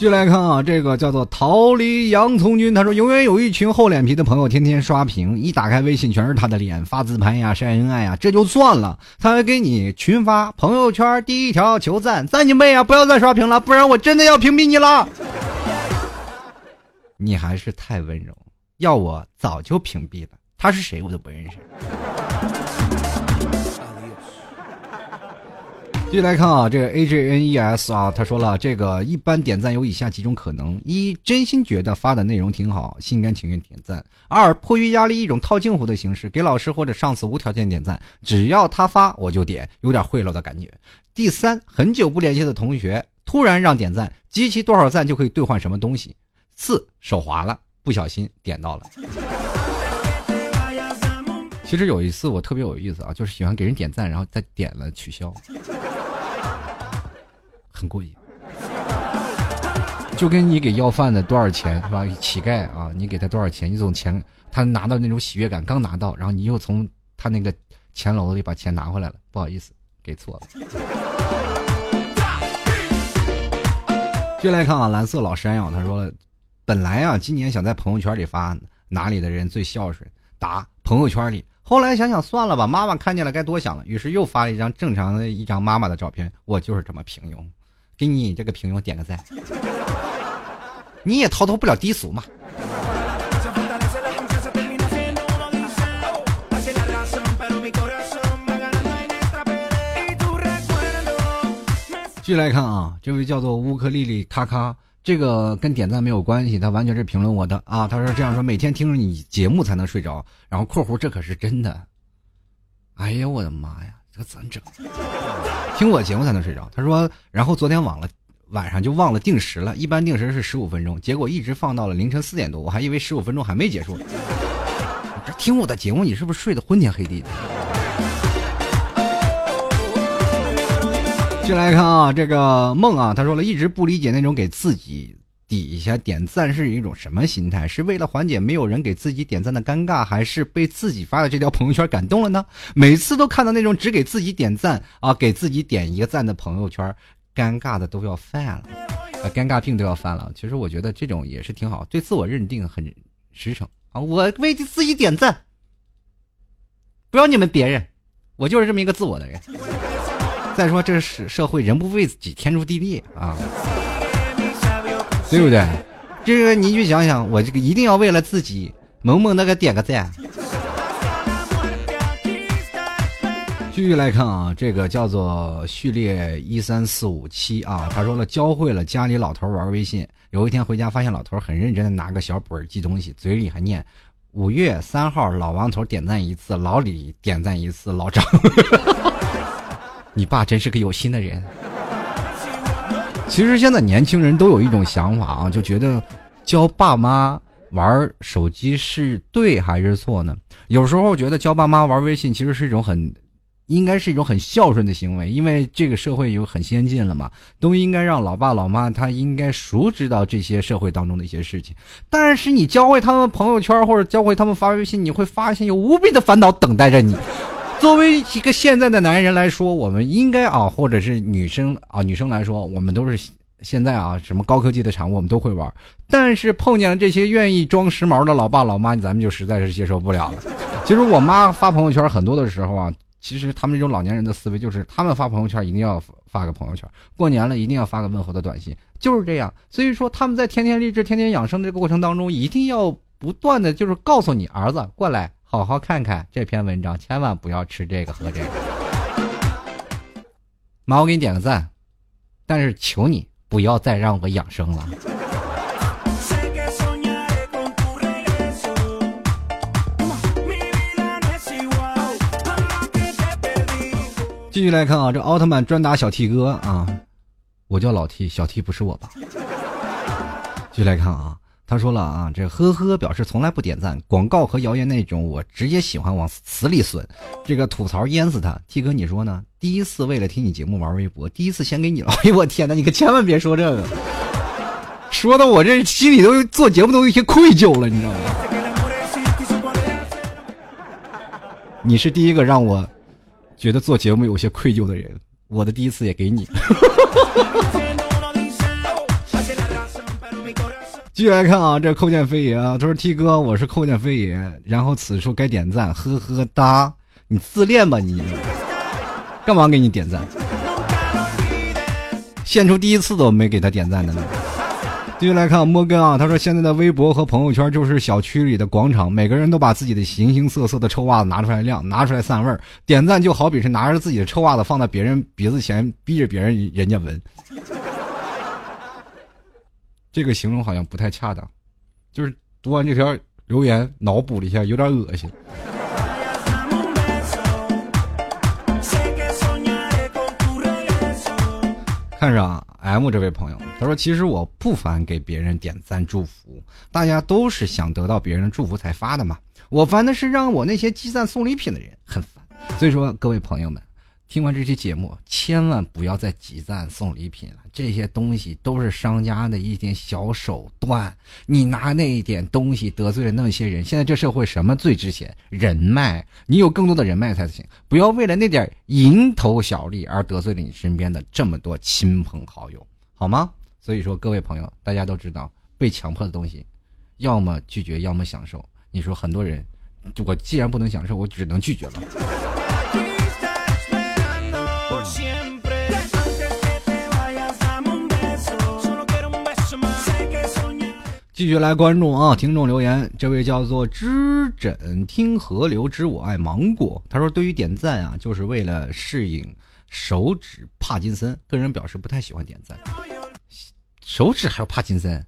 继续来看啊，这个叫做逃离洋葱君，他说永远有一群厚脸皮的朋友，天天刷屏，一打开微信全是他的脸，发自拍呀，晒恩爱呀，这就算了，他还给你群发朋友圈第一条求赞，赞你妹啊！不要再刷屏了，不然我真的要屏蔽你了。你还是太温柔，要我早就屏蔽了。他是谁，我都不认识。继续来看啊，这个 A J N E S 啊，他说了，这个一般点赞有以下几种可能：一、真心觉得发的内容挺好，心甘情愿点赞；二、迫于压力，一种套近乎的形式，给老师或者上司无条件点赞，只要他发我就点，有点贿赂的感觉；第三，很久不联系的同学突然让点赞，集齐多少赞就可以兑换什么东西；四、手滑了，不小心点到了。其实有一次我特别有意思啊，就是喜欢给人点赞，然后再点了取消。很过瘾，就跟你给要饭的多少钱是吧？乞丐啊，你给他多少钱，你总钱他拿到那种喜悦感，刚拿到，然后你又从他那个钱篓子里把钱拿回来了，不好意思，给错了。接来看啊，蓝色老山药，他说，本来啊，今年想在朋友圈里发哪里的人最孝顺，答朋友圈里。后来想想算了吧，妈妈看见了该多想了，于是又发了一张正常的一张妈妈的照片。我就是这么平庸。给你这个平庸点个赞，你也逃脱不了低俗嘛。继续来看啊，这位叫做乌克丽丽咔咔，这个跟点赞没有关系，他完全是评论我的啊。他说这样说，每天听着你节目才能睡着，然后括弧这可是真的。哎呀，我的妈呀！这怎整？听我节目才能睡着。他说，然后昨天晚了，晚上就忘了定时了。一般定时是十五分钟，结果一直放到了凌晨四点多，我还以为十五分钟还没结束。这听我的节目，你是不是睡得昏天黑地的？进来看啊，这个梦啊，他说了一直不理解那种给自己。底下点赞是一种什么心态？是为了缓解没有人给自己点赞的尴尬，还是被自己发的这条朋友圈感动了呢？每次都看到那种只给自己点赞啊，给自己点一个赞的朋友圈，尴尬的都要犯了，啊，尴尬病都要犯了。其实我觉得这种也是挺好，对自我认定很实诚啊。我为自己点赞，不要你们别人，我就是这么一个自我的人。再说这是社会，人不为己，天诛地灭啊。对不对？这个你去想想，我这个一定要为了自己萌萌那个点个赞。继续来看啊，这个叫做序列一三四五七啊，他说了教会了家里老头玩微信。有一天回家发现老头很认真的拿个小本记东西，嘴里还念五月三号老王头点赞一次，老李点赞一次，老张。你爸真是个有心的人。其实现在年轻人都有一种想法啊，就觉得教爸妈玩手机是对还是错呢？有时候觉得教爸妈玩微信其实是一种很，应该是一种很孝顺的行为，因为这个社会有很先进了嘛，都应该让老爸老妈他应该熟知到这些社会当中的一些事情。但是你教会他们朋友圈或者教会他们发微信，你会发现有无比的烦恼等待着你。作为一个现在的男人来说，我们应该啊，或者是女生啊，女生来说，我们都是现在啊，什么高科技的产物我们都会玩。但是碰见了这些愿意装时髦的老爸老妈，咱们就实在是接受不了了。其实我妈发朋友圈很多的时候啊，其实他们这种老年人的思维就是，他们发朋友圈一定要发个朋友圈，过年了一定要发个问候的短信，就是这样。所以说他们在天天励志、天天养生的这个过程当中，一定要不断的就是告诉你儿子过来。好好看看这篇文章千万不要吃这个喝这个。妈我给你点个赞但是求你不要再让我养生了。继续来看啊这奥特曼专打小 t 哥啊我叫老 t 小 t 不是我吧继续来看啊他说了啊，这呵呵表示从来不点赞广告和谣言那种，我直接喜欢往死里损，这个吐槽淹死他。T 哥你说呢？第一次为了听你节目玩微博，第一次先给你了。哎呦我天哪，你可千万别说这个，说的我这心里都做节目都有些愧疚了，你知道吗？你是第一个让我觉得做节目有些愧疚的人，我的第一次也给你。继续来看啊，这寇剑飞爷啊，他说：“T 哥，我是寇剑飞爷。”然后此处该点赞，呵呵哒，你自恋吧你，干嘛给你点赞？献出第一次都没给他点赞的呢。继续来看摩根啊，他说现在的微博和朋友圈就是小区里的广场，每个人都把自己的形形色色的臭袜子拿出来晾，拿出来散味儿。点赞就好比是拿着自己的臭袜子放在别人鼻子前，逼着别人人家闻。这个形容好像不太恰当，就是读完这条留言，脑补了一下，有点恶心。看上 M 这位朋友，他说：“其实我不烦给别人点赞祝福，大家都是想得到别人的祝福才发的嘛。我烦的是让我那些积赞送礼品的人很烦。所以说，各位朋友们，听完这期节目，千万不要再集赞送礼品了。这些东西都是商家的一点小手段。你拿那一点东西得罪了那些人，现在这社会什么最值钱？人脉，你有更多的人脉才行。不要为了那点蝇头小利而得罪了你身边的这么多亲朋好友。”好吗？所以说，各位朋友，大家都知道，被强迫的东西，要么拒绝，要么享受。你说很多人，我既然不能享受，我只能拒绝了。继续来关注啊！听众留言，这位叫做知枕听河流知我爱芒果，他说：“对于点赞啊，就是为了适应。”手指帕金森，个人表示不太喜欢点赞。手指还有帕金森，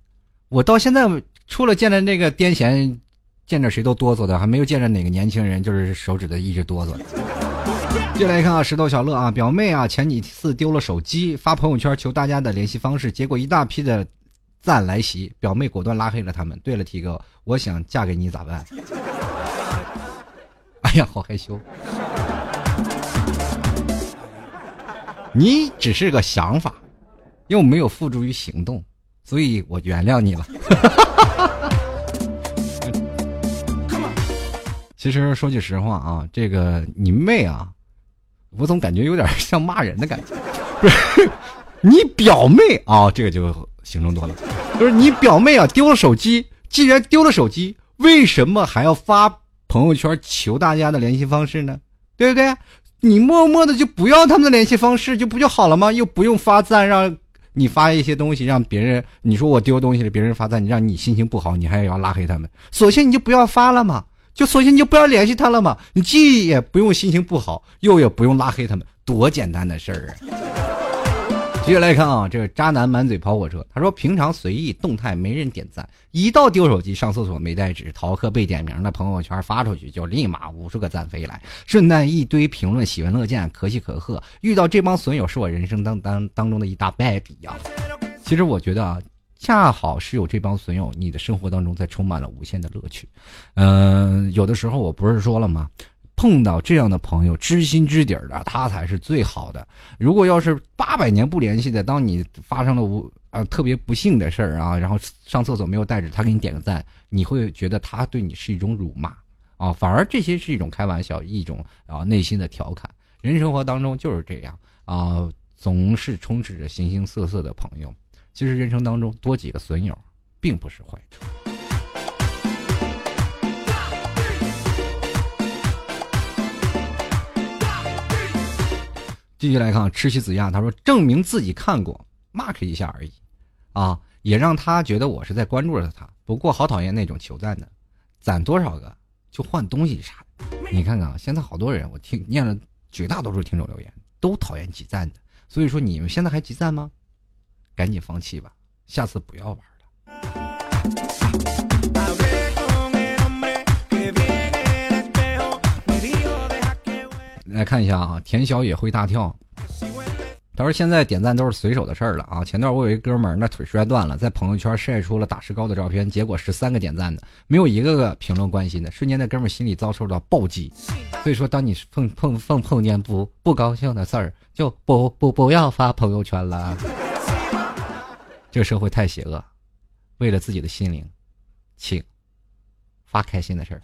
我到现在除了见着那个癫痫，见着谁都哆嗦的，还没有见着哪个年轻人就是手指的一直哆嗦。接下来看啊，石头小乐啊，表妹啊，前几次丢了手机，发朋友圈求大家的联系方式，结果一大批的赞来袭，表妹果断拉黑了他们。对了，T 哥，我想嫁给你咋办？哎呀，好害羞。你只是个想法，又没有付诸于行动，所以我原谅你了。其实说句实话啊，这个你妹啊，我总感觉有点像骂人的感觉。不是你表妹啊，这个就形容多了。就是你表妹啊，丢了手机。既然丢了手机，为什么还要发朋友圈求大家的联系方式呢？对不对？你默默的就不要他们的联系方式，就不就好了吗？又不用发赞，让你发一些东西，让别人你说我丢东西了，别人发赞，你让你心情不好，你还要拉黑他们，索性你就不要发了嘛，就索性你就不要联系他了嘛，你既也不用心情不好，又也不用拉黑他们，多简单的事儿啊！接下来看啊，这个渣男满嘴跑火车。他说：“平常随意动态没人点赞，一到丢手机、上厕所没带纸、逃课被点名的朋友圈发出去，就立马无数个赞飞来，顺带一堆评论，喜闻乐见，可喜可贺。遇到这帮损友，是我人生当当当中的一大败笔呀。其实我觉得啊，恰好是有这帮损友，你的生活当中才充满了无限的乐趣。嗯，有的时候我不是说了吗？”碰到这样的朋友，知心知底的，他才是最好的。如果要是八百年不联系的，当你发生了无啊特别不幸的事儿啊，然后上厕所没有带纸，他给你点个赞，你会觉得他对你是一种辱骂啊，反而这些是一种开玩笑，一种啊内心的调侃。人生活当中就是这样啊，总是充斥着形形色色的朋友。其实人生当中多几个损友，并不是坏处。继续来看，吃西子亚，他说证明自己看过，mark 一下而已，啊，也让他觉得我是在关注着他。不过好讨厌那种求赞的，攒多少个就换东西啥的。你看看啊，现在好多人，我听念了绝大多数听众留言，都讨厌集赞的。所以说你们现在还集赞吗？赶紧放弃吧，下次不要玩了。来看一下啊，田小也会大跳。他说：“现在点赞都是随手的事儿了啊！前段我有一哥们儿，那腿摔断了，在朋友圈晒出了打石膏的照片，结果十三个点赞的，没有一个个评论关心的，瞬间那哥们儿心里遭受到暴击。所以说，当你碰碰碰碰见不不高兴的事儿，就不不不要发朋友圈了。这个社会太邪恶，为了自己的心灵，请发开心的事儿。”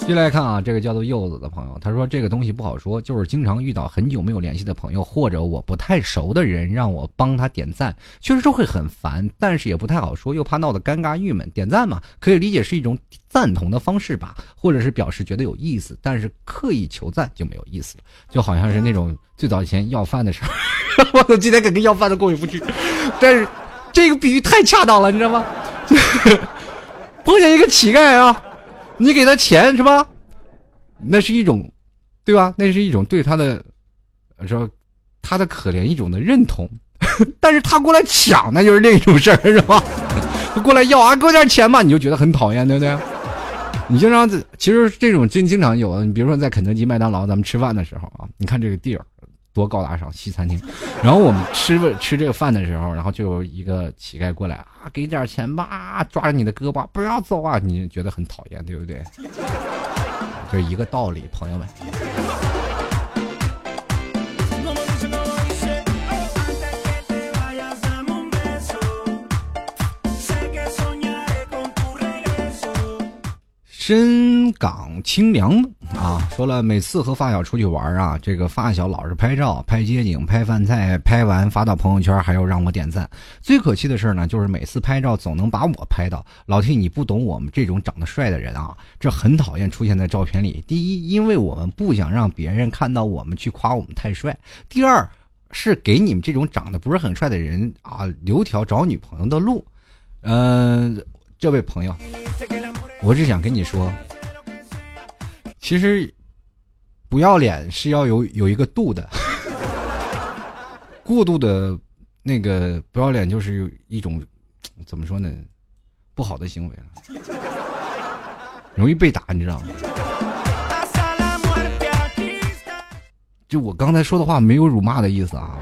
继续来看啊，这个叫做柚子的朋友，他说这个东西不好说，就是经常遇到很久没有联系的朋友或者我不太熟的人，让我帮他点赞，确实是会很烦，但是也不太好说，又怕闹得尴尬郁闷。点赞嘛，可以理解是一种赞同的方式吧，或者是表示觉得有意思，但是刻意求赞就没有意思了，就好像是那种最早以前要饭的时候，我操今天肯定要饭的过意不去，但是这个比喻太恰当了，你知道吗？碰见一个乞丐啊。你给他钱是吧？那是一种，对吧？那是一种对他的，说他的可怜一种的认同。但是他过来抢，那就是另一种事儿，是吧？过来要啊，给我点钱吧，你就觉得很讨厌，对不对？你经常其实这种经经常有，你比如说在肯德基、麦当劳，咱们吃饭的时候啊，你看这个地儿多高大上，西餐厅。然后我们吃吃这个饭的时候，然后就有一个乞丐过来啊，给点钱吧，抓着你的胳膊，不要走啊，你觉得很讨厌，对不对？就一个道理，朋友们。深港清凉啊，说了每次和发小出去玩啊，这个发小老是拍照、拍街景、拍饭菜，拍完发到朋友圈还要让我点赞。最可气的事呢，就是每次拍照总能把我拍到。老 T，你不懂我们这种长得帅的人啊，这很讨厌出现在照片里。第一，因为我们不想让别人看到我们去夸我们太帅；第二，是给你们这种长得不是很帅的人啊留条找女朋友的路。嗯，这位朋友。我只想跟你说，其实不要脸是要有有一个度的，过度的，那个不要脸就是一种怎么说呢，不好的行为了，容易被打，你知道吗？就我刚才说的话没有辱骂的意思啊，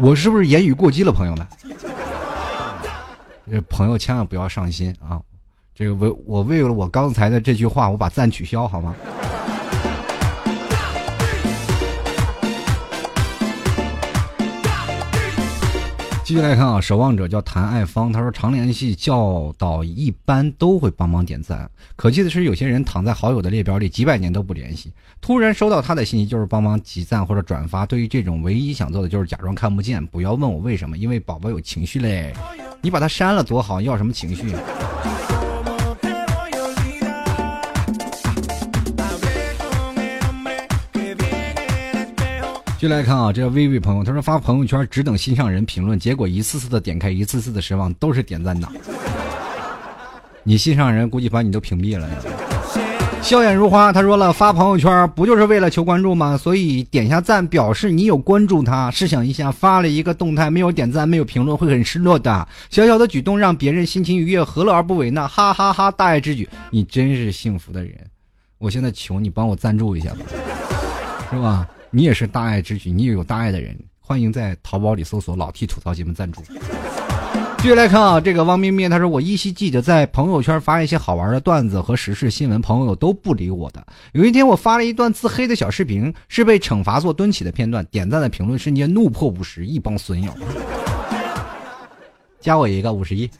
我是不是言语过激了，朋友们？朋友千万不要上心啊！这个为我为了我刚才的这句话，我把赞取消好吗？继续来看啊，守望者叫谭爱芳，他说常联系教导一般都会帮忙点赞。可气的是，有些人躺在好友的列表里几百年都不联系，突然收到他的信息就是帮忙集赞或者转发。对于这种，唯一想做的就是假装看不见。不要问我为什么，因为宝宝有情绪嘞。你把他删了多好，要什么情绪？就来看啊，这个微微朋友，他说发朋友圈只等心上人评论，结果一次次的点开，一次次的失望，都是点赞党。你心上人估计把你都屏蔽了。笑眼如花，他说了发朋友圈不就是为了求关注吗？所以点下赞表示你有关注他。试想一下，发了一个动态没有点赞没有评论会很失落的。小小的举动让别人心情愉悦，何乐而不为呢？哈哈哈！大爱之举，你真是幸福的人。我现在求你帮我赞助一下吧，是吧？你也是大爱之举，你也有大爱的人，欢迎在淘宝里搜索“老 T 吐槽节目”赞助。继续来看啊，这个汪咩咩他说：“我依稀记得在朋友圈发一些好玩的段子和时事新闻，朋友都不理我的。有一天我发了一段自黑的小视频，是被惩罚做蹲起的片段，点赞的评论瞬间怒破五十，一帮损友。加我一个五十一。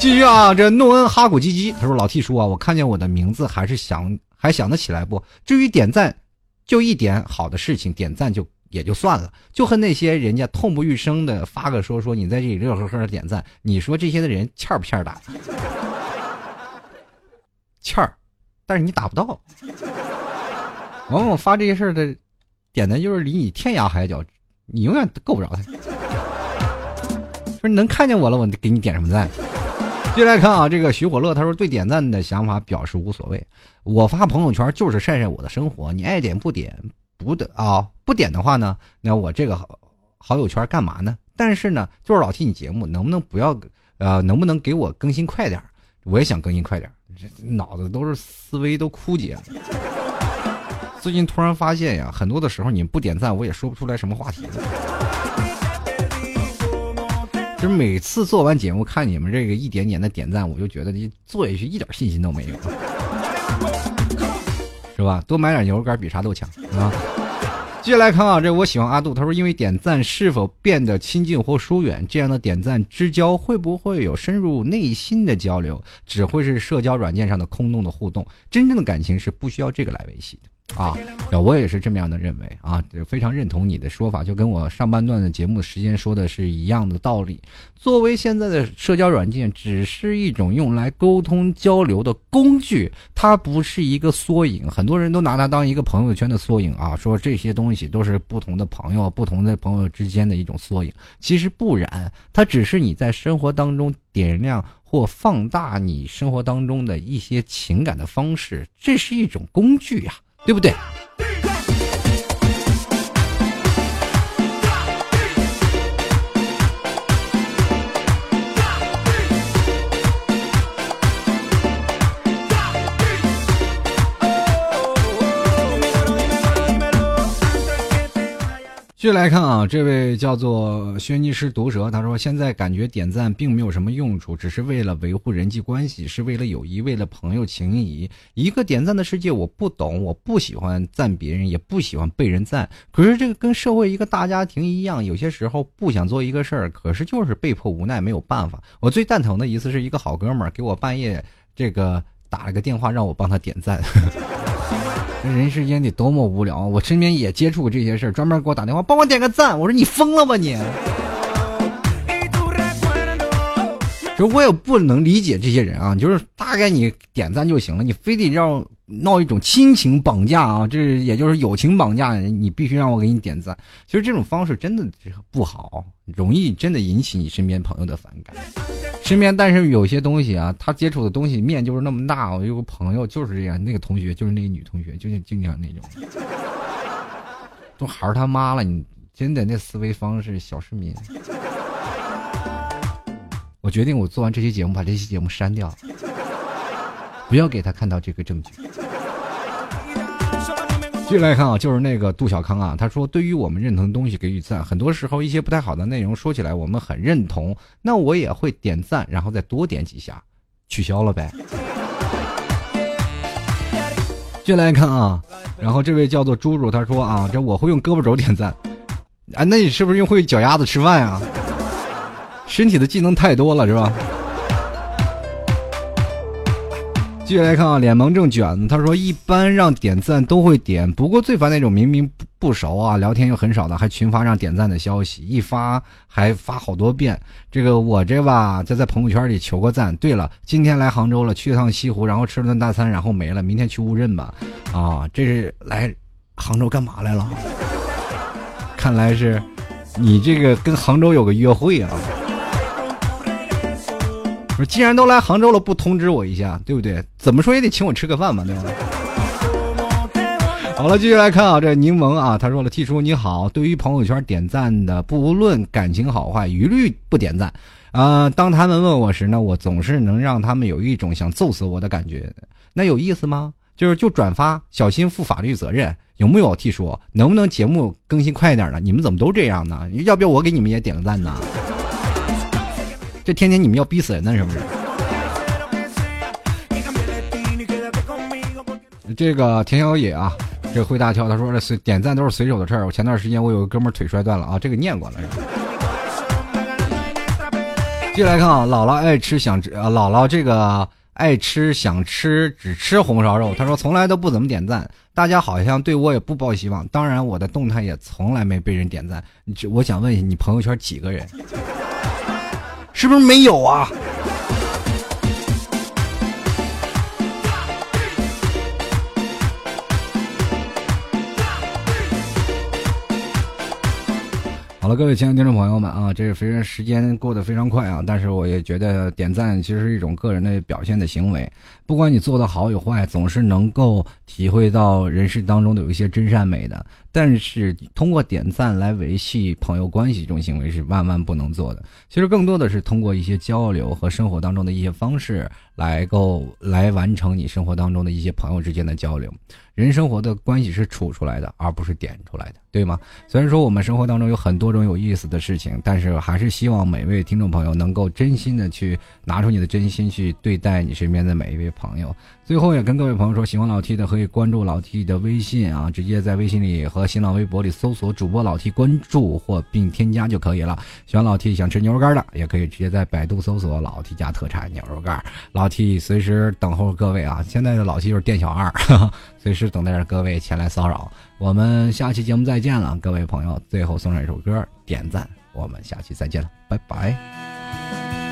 继续啊，这诺恩哈古唧唧他说：“老 T 叔啊，我看见我的名字还是想还想得起来不？至于点赞。”就一点好的事情点赞就也就算了，就和那些人家痛不欲生的发个说说你在这里乐呵呵的点赞，你说这些的人欠不欠打？欠儿，但是你打不到。往往发这些事儿的点的就是离你天涯海角，你永远够不着他。说你能看见我了，我给你点什么赞？接来看啊，这个徐火乐他说对点赞的想法表示无所谓，我发朋友圈就是晒晒我的生活，你爱点不点不的啊，不点的话呢，那我这个好友圈干嘛呢？但是呢，就是老听你节目，能不能不要呃，能不能给我更新快点？我也想更新快点，这脑子都是思维都枯竭了。最近突然发现呀，很多的时候你不点赞，我也说不出来什么话题。就是每次做完节目，看你们这个一点点的点赞，我就觉得你做下去一点信心都没有，是吧？多买点牛肉干比啥都强啊！接下来看啊，这我喜欢阿杜，他说因为点赞是否变得亲近或疏远？这样的点赞之交会不会有深入内心的交流？只会是社交软件上的空洞的互动？真正的感情是不需要这个来维系的。啊，我也是这么样的认为啊，非常认同你的说法，就跟我上半段的节目时间说的是一样的道理。作为现在的社交软件，只是一种用来沟通交流的工具，它不是一个缩影。很多人都拿它当一个朋友圈的缩影啊，说这些东西都是不同的朋友、不同的朋友之间的一种缩影。其实不然，它只是你在生活当中点亮或放大你生活当中的一些情感的方式，这是一种工具呀。对不对？继续来看啊，这位叫做轩尼诗毒蛇，他说：“现在感觉点赞并没有什么用处，只是为了维护人际关系，是为了友谊，为了朋友情谊。一个点赞的世界，我不懂，我不喜欢赞别人，也不喜欢被人赞。可是这个跟社会一个大家庭一样，有些时候不想做一个事儿，可是就是被迫无奈，没有办法。我最蛋疼的一次是一个好哥们儿给我半夜这个打了个电话，让我帮他点赞。”人世间得多么无聊！我身边也接触过这些事儿，专门给我打电话，帮我点个赞。我说你疯了吧你！就我也不能理解这些人啊，就是大概你点赞就行了，你非得让闹一种亲情绑架啊，这也就是友情绑架，你必须让我给你点赞。其实这种方式真的不好，容易真的引起你身边朋友的反感。身边，但是有些东西啊，他接触的东西面就是那么大。我有个朋友就是这样，那个同学就是那个女同学，就是经常那种，都孩儿他妈了，你真的那思维方式小市民。我决定，我做完这期节目，把这期节目删掉，不要给他看到这个证据。继续来看啊，就是那个杜小康啊，他说：“对于我们认同的东西给予赞，很多时候一些不太好的内容说起来我们很认同，那我也会点赞，然后再多点几下，取消了呗。”继续来看啊，然后这位叫做猪猪，他说啊，这我会用胳膊肘点赞，啊，那你是不是用会脚丫子吃饭呀？身体的技能太多了是吧？继续来看啊，脸萌正卷，他说一般让点赞都会点，不过最烦那种明明不不熟啊，聊天又很少的，还群发让点赞的消息，一发还发好多遍。这个我这吧，就在朋友圈里求个赞。对了，今天来杭州了，去趟西湖，然后吃了顿大餐，然后没了。明天去乌镇吧。啊，这是来杭州干嘛来了？看来是你这个跟杭州有个约会啊。说既然都来杭州了，不通知我一下，对不对？怎么说也得请我吃个饭嘛，对吧？好了，继续来看啊，这柠檬啊，他说了：“T 叔你好，对于朋友圈点赞的，不论感情好坏，一律不点赞。啊，当他们问我时呢，我总是能让他们有一种想揍死我的感觉。那有意思吗？就是就转发，小心负法律责任，有没有？T 叔，能不能节目更新快一点呢？你们怎么都这样呢？要不要我给你们也点个赞呢？”这天天你们要逼死人呢，是不是？这个田小野啊，这灰大跳他说这随点赞都是随手的事儿。我前段时间我有个哥们腿摔断了啊，这个念过了。接下来看啊，姥姥爱吃想吃啊，姥姥这个爱吃想吃只吃红烧肉。他说从来都不怎么点赞，大家好像对我也不抱希望。当然我的动态也从来没被人点赞。你我想问一下，你朋友圈几个人？是不是没有啊？好了，各位亲爱的听众朋友们啊，这是非常时间过得非常快啊，但是我也觉得点赞其实是一种个人的表现的行为，不管你做的好与坏，总是能够体会到人世当中的有一些真善美的。但是通过点赞来维系朋友关系这种行为是万万不能做的。其实更多的是通过一些交流和生活当中的一些方式来够来完成你生活当中的一些朋友之间的交流。人生活的关系是处出来的，而不是点出来的，对吗？虽然说我们生活当中有很多种有意思的事情，但是还是希望每位听众朋友能够真心的去拿出你的真心去对待你身边的每一位朋友。最后也跟各位朋友说，喜欢老 T 的可以关注老 T 的微信啊，直接在微信里和新浪微博里搜索主播老 T 关注或并添加就可以了。喜欢老 T 想吃牛肉干的，也可以直接在百度搜索老 T 家特产牛肉干，老 T 随时等候各位啊。现在的老 T 就是店小二。随时等待着各位前来骚扰。我们下期节目再见了，各位朋友。最后送上一首歌，点赞。我们下期再见了，拜拜。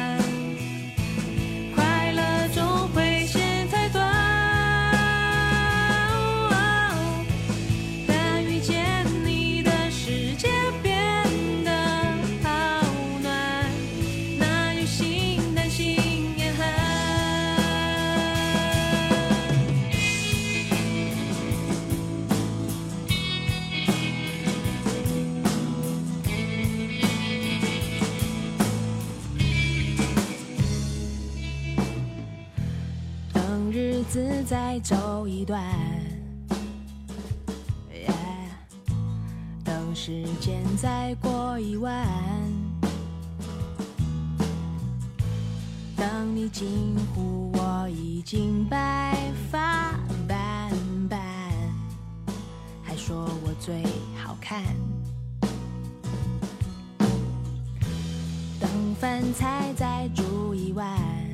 走一段，等时间再过一晚，等你惊呼我已经白发斑斑，还说我最好看，等饭菜再煮一碗。